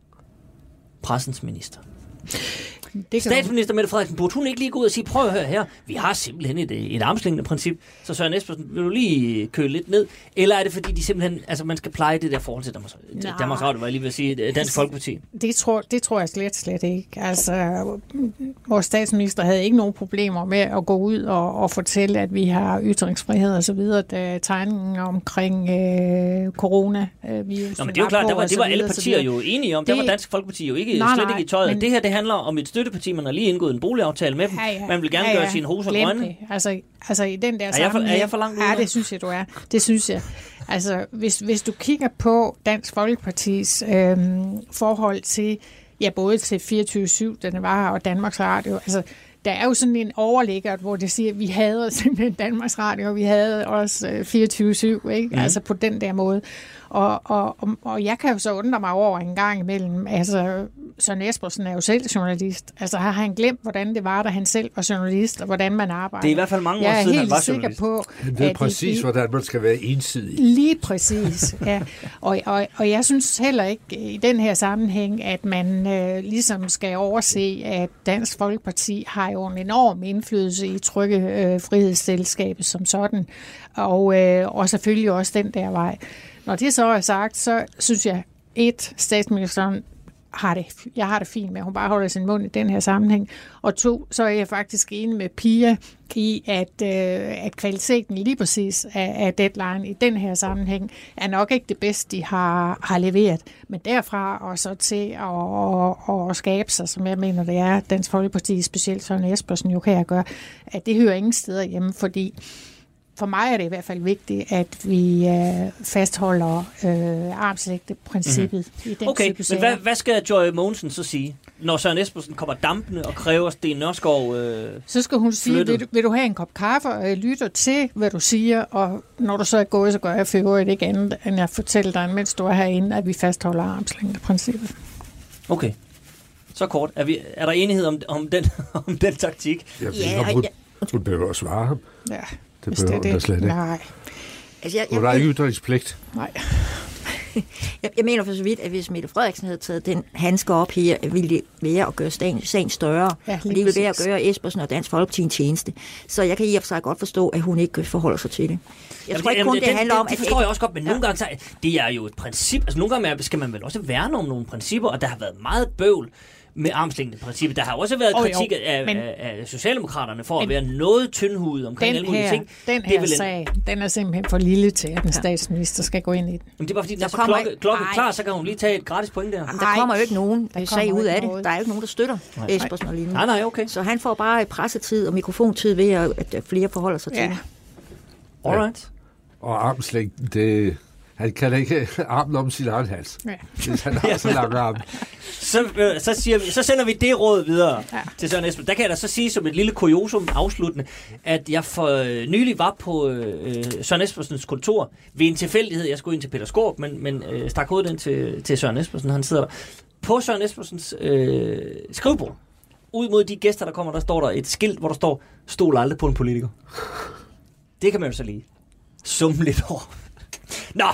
pressens minister. Det Statsminister Mette Frederiksen, burde hun ikke lige gå ud og sige, prøv at høre her, vi har simpelthen et, et armslængende princip, så Søren Espersen, vil du lige køle lidt ned? Eller er det fordi, de simpelthen, altså man skal pleje det der forhold til Danmarks, Danmarks Radio, var jeg lige vil sige, Dansk altså, Folkeparti? Det tror, det tror jeg slet, slet ikke. Altså, vores statsminister havde ikke nogen problemer med at gå ud og, og fortælle, at vi har ytringsfrihed og så videre, da tegningen omkring øh, corona øh, virus Nå, men det er jo klart, der var, det var alle partier jo enige om. Det, der var Dansk Folkeparti jo ikke, nej, slet ikke i tøjet. Men, det her, det handler om et støtteparti, man har lige indgået en boligaftale med dem. Ja, ja. Man vil gerne ja, ja. gøre sine hoser grønne. Det. Altså, altså i den der er jeg for, er jeg for langt Ja, det synes jeg, du er. Det synes jeg. Altså, hvis, hvis du kigger på Dansk Folkepartis øhm, forhold til, ja, både til 24-7, den var, og Danmarks Radio, altså, der er jo sådan en overligger, hvor det siger, at vi havde simpelthen Danmarks Radio, og vi havde også 24-7, ikke? Mm. Altså på den der måde. Og, og, og, og jeg kan jo så undre mig over en gang imellem, altså Søren Espersen er jo selv journalist. Altså har han glemt, hvordan det var, da han selv var journalist, og hvordan man arbejder. Det er i hvert fald mange år siden, han var sikker på, Han ved præcis, i, hvordan man skal være ensidig. Lige præcis, ja. Og, og, og jeg synes heller ikke i den her sammenhæng, at man øh, ligesom skal overse, at Dansk Folkeparti har jo en enorm indflydelse i trykkefrihedsselskabet øh, som sådan, og, øh, og selvfølgelig også den der vej. Når det så er sagt, så synes jeg, et, statsministeren har det, jeg har det fint med, at hun bare holder sin mund i den her sammenhæng. Og to, så er jeg faktisk enig med Pia i, at, øh, at kvaliteten lige præcis af, af deadline i den her sammenhæng er nok ikke det bedste, de har, har leveret. Men derfra og så til at, at, at skabe sig, som jeg mener, det er Dansk Folkeparti, specielt Søren Espersen jo kan jeg gøre, at det hører ingen steder hjemme, fordi for mig er det i hvert fald vigtigt, at vi øh, fastholder øh, armslægte-princippet mm-hmm. i den okay, type men hvad, hvad skal Joy Mogensen så sige, når Søren Espersen kommer dampende og kræver Sten Nørskov øh, Så skal hun sige, vil du, vil du have en kop kaffe, og jeg lytter til, hvad du siger, og når du så er gået, så gør jeg for øvrigt ikke andet, end jeg fortæller dig, mens du er herinde, at vi fastholder armslængde-princippet. Okay. Så kort. Er, vi, er der enighed om, om, den, om den taktik? Jeg ved ikke, om hun, hun behøver at svare ham. Ja. Det behøver det, det. slet ikke. Nej. Altså, jeg, jeg, hun har ikke ytringspligt. Nej. jeg, jeg mener for så vidt, at hvis Mette Frederiksen havde taget den handske op her, ville det være at gøre sagen, sagen større. Ja, det ville være at gøre Espersen og Dansk Folkeparti en tjeneste. Så jeg kan i og for sig godt forstå, at hun ikke forholder sig til det. Jeg jamen, tror ikke kun, det, det handler om... Det, det forstår jeg også godt, men ja. nogle gange så, det er jo et princip. Altså nogle gange skal man vel også værne om nogle principper, og der har været meget bøvl med armslængdeprincippet. Der har også været oh, kritik jo, af, men, af, af Socialdemokraterne for at være noget tyndhudet omkring alle mulige ting. Den her det sag, den er simpelthen for lille til, at en ja. statsminister skal gå ind i den. Men det er bare fordi, der, der er så klokke, ikke, klokke klar, så kan hun lige tage et gratis point der. Jamen, der kommer jo ikke nogen der sag ud af det. Der er jo ikke nogen, der støtter Espersen og lignende. Nej, nej, okay. Så han får bare pressetid og mikrofontid ved, at flere forholder sig til ja. det. Alright. Og armslængden, det, han kan ikke armen om sin egen hals, ja. hvis han har så lang arm. så, øh, så, siger vi, så sender vi det råd videre ja. til Søren Esben. Der kan jeg da så sige som et lille kuriosum afsluttende, at jeg for øh, nylig var på øh, Søren Espersens kontor ved en tilfældighed. Jeg skulle ind til Peter Skorp, men, men øh, stak hovedet ind til, til Søren Espersen. Han sidder der. På Søren Espersens øh, skrivebord, ud mod de gæster, der kommer, der står der et skilt, hvor der står, stol aldrig på en politiker. Det kan man jo så lige summe lidt over. Nå,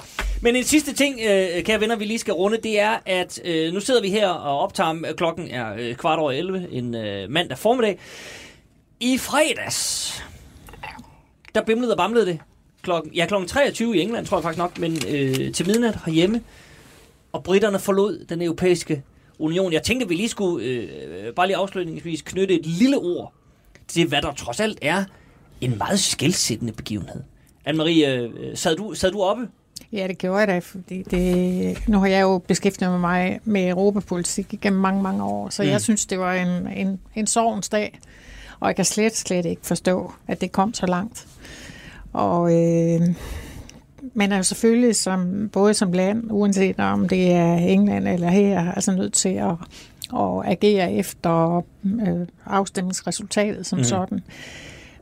men en sidste ting, øh, kære venner, vi lige skal runde, det er, at øh, nu sidder vi her og optager, øh, klokken er øh, kvart over 11, en øh, mandag formiddag. I fredags, der bimlede og bamlede det. Klokken, ja, klokken 23 i England, tror jeg faktisk nok, men øh, til midnat herhjemme. Og britterne forlod den europæiske union. Jeg tænkte, at vi lige skulle, øh, bare lige afslutningsvis, knytte et lille ord til, hvad der trods alt er en meget skældsættende begivenhed. Anne-Marie, øh, sad, du, sad du oppe Ja, det gjorde jeg da, fordi det, nu har jeg jo beskæftiget mig med europapolitik igennem mange, mange år, så mm. jeg synes, det var en, en, en sorgens dag, og jeg kan slet, slet ikke forstå, at det kom så langt. Og øh, man er jo selvfølgelig som, både som land, uanset om det er England eller her, altså nødt til at, at agere efter øh, afstemningsresultatet som mm. sådan.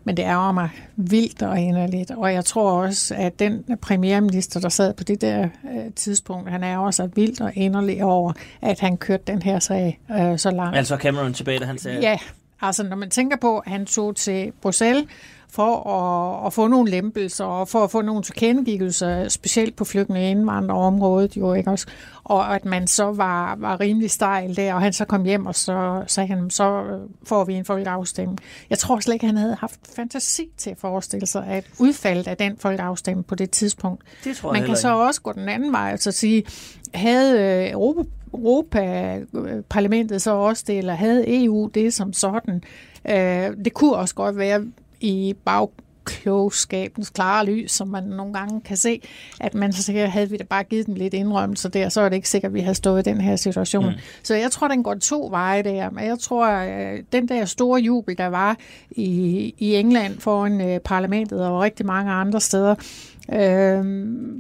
Men det ærger mig vildt og inderligt. Og jeg tror også, at den premierminister, der sad på det der øh, tidspunkt, han ærger sig vildt og inderligt over, at han kørte den her sag øh, så langt. Altså Cameron tilbage, da han sagde... Ja, altså når man tænker på, at han tog til Bruxelles for at, at få nogle lempelser og for at få nogle tilkendegivelser, specielt på flygtninge indvandrerområdet jo ikke også, og at man så var, var rimelig stejl der, og han så kom hjem, og så sagde han, så får vi en folkeafstemning. Jeg tror slet ikke, han havde haft fantasi til at forestille sig, at udfaldet af den folkeafstemning på det tidspunkt. Det tror man kan så også gå den anden vej, altså sige, havde øh, Europa Europa-parlamentet så også det, eller havde EU det som sådan. Øh, det kunne også godt være, i bagklogskabens klare lys, som man nogle gange kan se, at man så sikkert havde vi da bare givet dem lidt indrømmelse der, så er det ikke sikkert, at vi havde stået i den her situation. Mm. Så jeg tror, den går to veje der, men jeg tror, at den der store jubel, der var i, i England foran uh, parlamentet og rigtig mange andre steder, øh,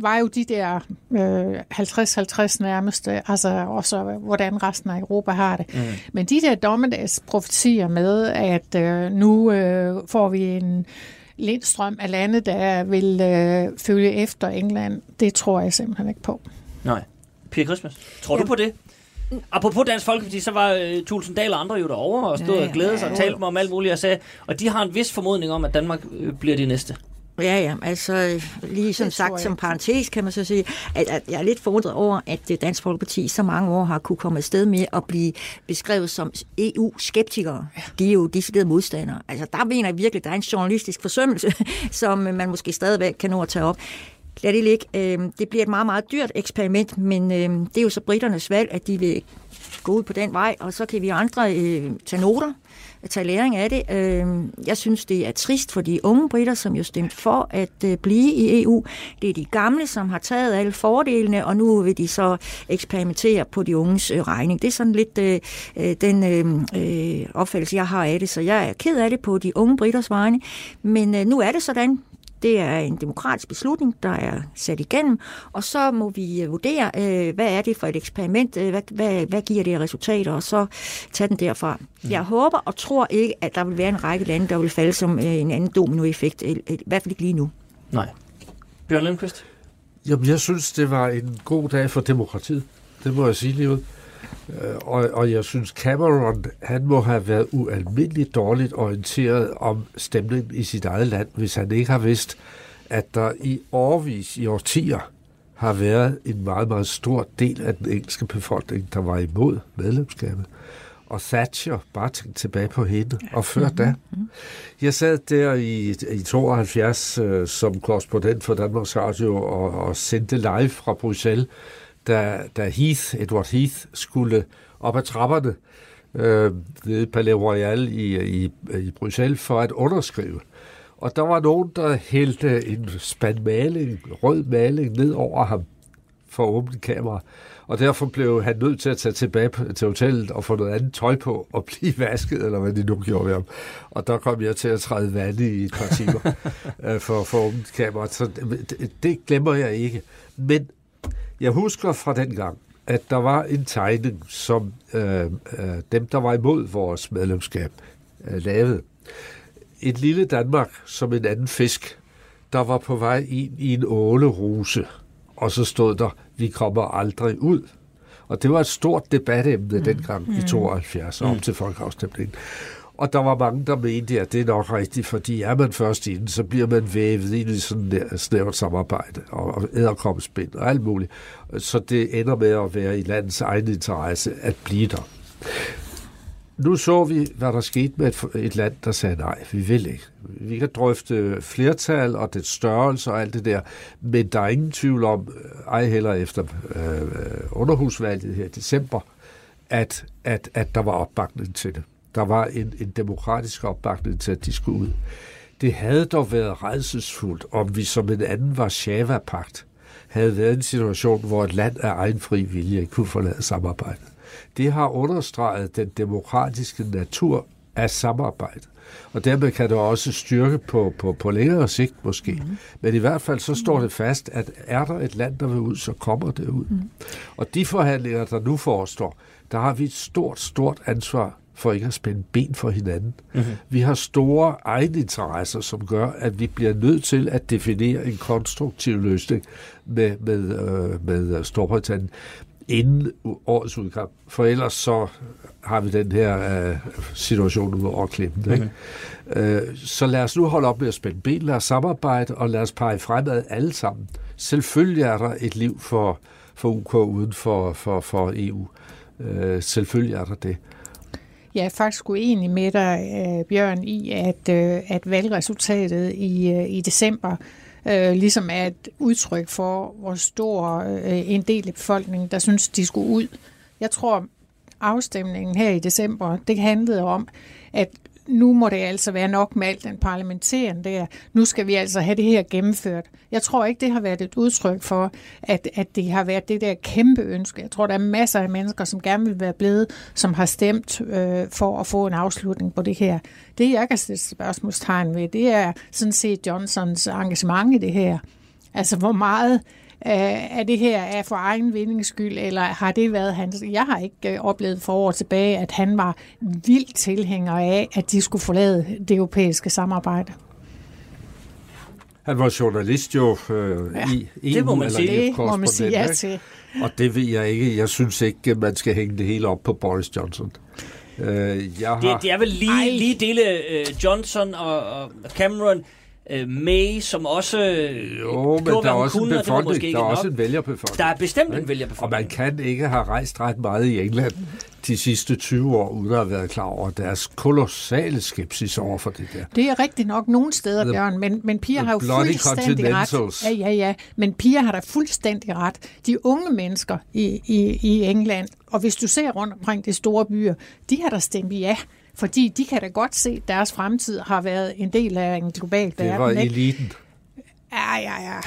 var jo de der øh, 50-50 nærmeste, altså også hvordan resten af Europa har det. Mm. Men de der dommedagsprofetier med, at øh, nu øh, får vi en lindstrøm af lande, der vil øh, følge efter England, det tror jeg simpelthen ikke på. Nej. Pia Christmas, tror ja. du på det? apropos Dansk Folkeparti, så var uh, Tulsendal og andre jo derovre og stod ja, ja, og glædede sig ja, ja. og talte mig om alt muligt og sagde, og de har en vis formodning om, at Danmark øh, bliver de næste. Ja, ja, altså lige som sagt som parentes kan man så sige, at, at jeg er lidt forundret over, at Dansk Folkeparti så mange år har kunne komme afsted med at blive beskrevet som EU-skeptikere. De er jo deciderede modstandere. Altså der mener jeg virkelig, at der er en journalistisk forsømmelse, som man måske stadigvæk kan nå at tage op. Lad det ligge. Øhm, det bliver et meget, meget dyrt eksperiment, men øhm, det er jo så britternes valg, at de vil gå ud på den vej, og så kan vi andre øh, tage noter tage læring af det. Øhm, jeg synes, det er trist for de unge britter, som jo stemte for at øh, blive i EU. Det er de gamle, som har taget alle fordelene, og nu vil de så eksperimentere på de unges øh, regning. Det er sådan lidt øh, øh den opfattelse, jeg har af det, så jeg er ked af det på de unge britters vegne. Men nu er det sådan, det er en demokratisk beslutning, der er sat igennem, og så må vi øh, vurdere, øh, hvad er det for et eksperiment, øh, hvad, hvad, hvad giver det resultater, og så tage den derfra. Mm. Jeg håber og tror ikke, at der vil være en række lande, der vil falde som en anden dominoeffekt, i hvert fald ikke lige nu. Nej. Bjørn Lindqvist? Jamen, jeg synes, det var en god dag for demokratiet. Det må jeg sige lige ud. Øh, og, og jeg synes, Cameron, han må have været ualmindeligt dårligt orienteret om stemningen i sit eget land, hvis han ikke har vidst, at der i årvis, i årtier, har været en meget, meget stor del af den engelske befolkning, der var imod medlemskabet. Og Thatcher, bare tænk tilbage på hende, og før mm-hmm. da. Jeg sad der i, i 72 øh, som korrespondent for Danmarks Radio og, og sendte live fra Bruxelles, da, da Heath, Edward Heath, skulle op ad trapperne øh, ved Palais Royal i, i, i Bruxelles for at underskrive. Og der var nogen, der hældte en spand maling, rød maling, ned over ham for åbne kamera. Og derfor blev han nødt til at tage tilbage til hotellet og få noget andet tøj på og blive vasket, eller hvad de nu gjorde ved ham. Og der kom jeg til at træde vand i et par timer øh, for få åbnet kamera. Så det, det glemmer jeg ikke. Men jeg husker fra den gang, at der var en tegning, som øh, øh, dem, der var imod vores medlemskab, øh, lavede. Et lille Danmark som en anden fisk, der var på vej ind i en åleruse, og så stod der, vi kommer aldrig ud. Og det var et stort debatemne mm. dengang i 72 mm. op til folkeafstemningen. Og der var mange, der mente, at det er nok rigtigt, fordi er man først inde, så bliver man vævet ind i sådan et snævert samarbejde og æderkommespænd og alt muligt. Så det ender med at være i landets egen interesse at blive der. Nu så vi, hvad der skete med et, et land, der sagde nej, vi vil ikke. Vi kan drøfte flertal og det størrelse og alt det der, men der er ingen tvivl om, ej heller efter øh, øh underhusvalget her i december, at, at, at der var opbakning til det. Der var en, en demokratisk opbakning til, at de skulle ud. Det havde dog været redselsfuldt, om vi som en anden Varsava-pagt havde været en situation, hvor et land af egen fri vilje kunne forlade samarbejdet. Det har understreget den demokratiske natur af samarbejdet. Og dermed kan det også styrke på, på, på længere sigt måske. Mm. Men i hvert fald så står det fast, at er der et land, der vil ud, så kommer det ud. Mm. Og de forhandlinger, der nu forestår, der har vi et stort, stort ansvar for ikke at spænde ben for hinanden. Mm-hmm. Vi har store egeninteresser, som gør, at vi bliver nødt til at definere en konstruktiv løsning med, med, øh, med Storbritannien inden årets udkamp. For ellers så har vi den her øh, situation ud over klippen. Ikke? Mm-hmm. Øh, så lad os nu holde op med at spænde ben, lad os samarbejde, og lad os pege fremad alle sammen. Selvfølgelig er der et liv for, for UK uden for, for, for EU. Øh, selvfølgelig er der det. Jeg er faktisk uenig med dig, øh, Bjørn, i, at, øh, at valgresultatet i, øh, i december øh, ligesom er et udtryk for, hvor stor øh, en del af befolkningen, der synes, de skulle ud. Jeg tror, afstemningen her i december, det handlede om, at nu må det altså være nok med alt den parlamenteren der. Nu skal vi altså have det her gennemført. Jeg tror ikke, det har været et udtryk for, at, at det har været det der kæmpe ønske. Jeg tror, der er masser af mennesker, som gerne vil være blevet, som har stemt øh, for at få en afslutning på det her. Det, jeg kan sætte spørgsmålstegn ved, det er sådan set Johnsons engagement i det her. Altså, hvor meget er det her er for egen vindings skyld, eller har det været hans... Jeg har ikke øh, oplevet for år tilbage, at han var vildt tilhænger af, at de skulle forlade det europæiske samarbejde. Han var journalist jo øh, ja, i EU. Det må man sige. Det må man sige ja til. Og det ved jeg ikke. Jeg synes ikke, man skal hænge det hele op på Boris Johnson. Øh, jeg har... det, det er vel lige, lige dele uh, Johnson og, og Cameron uh, May, som også jo, men der er også kunne, en befolkning, der er også en vælgerbefolkning. Der er bestemt en vælgerbefolkning. Og man kan ikke have rejst ret meget i England de sidste 20 år, uden at have været klar over deres kolossale skepsis over for det der. Det er rigtigt nok nogle steder, the, Bjørn, men, men Pia har jo fuldstændig ret. Ja, ja, ja. Men Pia har da fuldstændig ret. De unge mennesker i, i, i England, og hvis du ser rundt omkring de store byer, de har da stemt ja. Fordi de kan da godt se, at deres fremtid har været en del af en global verden. Det var eliten. Ja, ja, ja.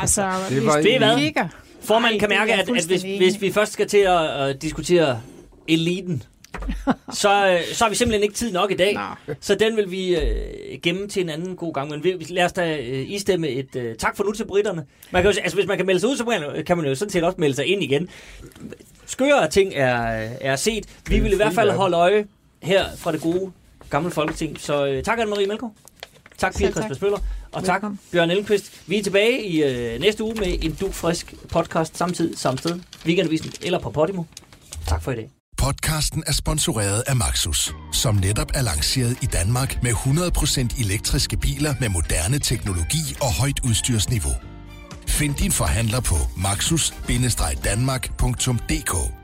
Altså, det var hvis du kigger... Formanden kan mærke, at, at hvis, hvis vi først skal til at, at diskutere eliten, så, øh, så har vi simpelthen ikke tid nok i dag. Nå. Så den vil vi øh, gemme til en anden god gang. Men vi, lad os da øh, istemme et øh, tak for nu til britterne. Man kan jo, altså, hvis man kan melde sig ud, så kan man jo sådan set også melde sig ind igen. Skøre ting er, er set. Vi vil i hvert fald holde øje her fra det gode gamle folketing. Så øh, tak, Anne-Marie Melgaard. Tak, Pia Christmas Møller. Og tak, Velkommen. Bjørn Ellenqvist. Vi er tilbage i øh, næste uge med en du frisk podcast samtidig, samme sted. Weekendavisen eller på Podimo. Tak for i dag. Podcasten er sponsoreret af Maxus, som netop er lanceret i Danmark med 100% elektriske biler med moderne teknologi og højt udstyrsniveau. Find din forhandler på maxus-danmark.dk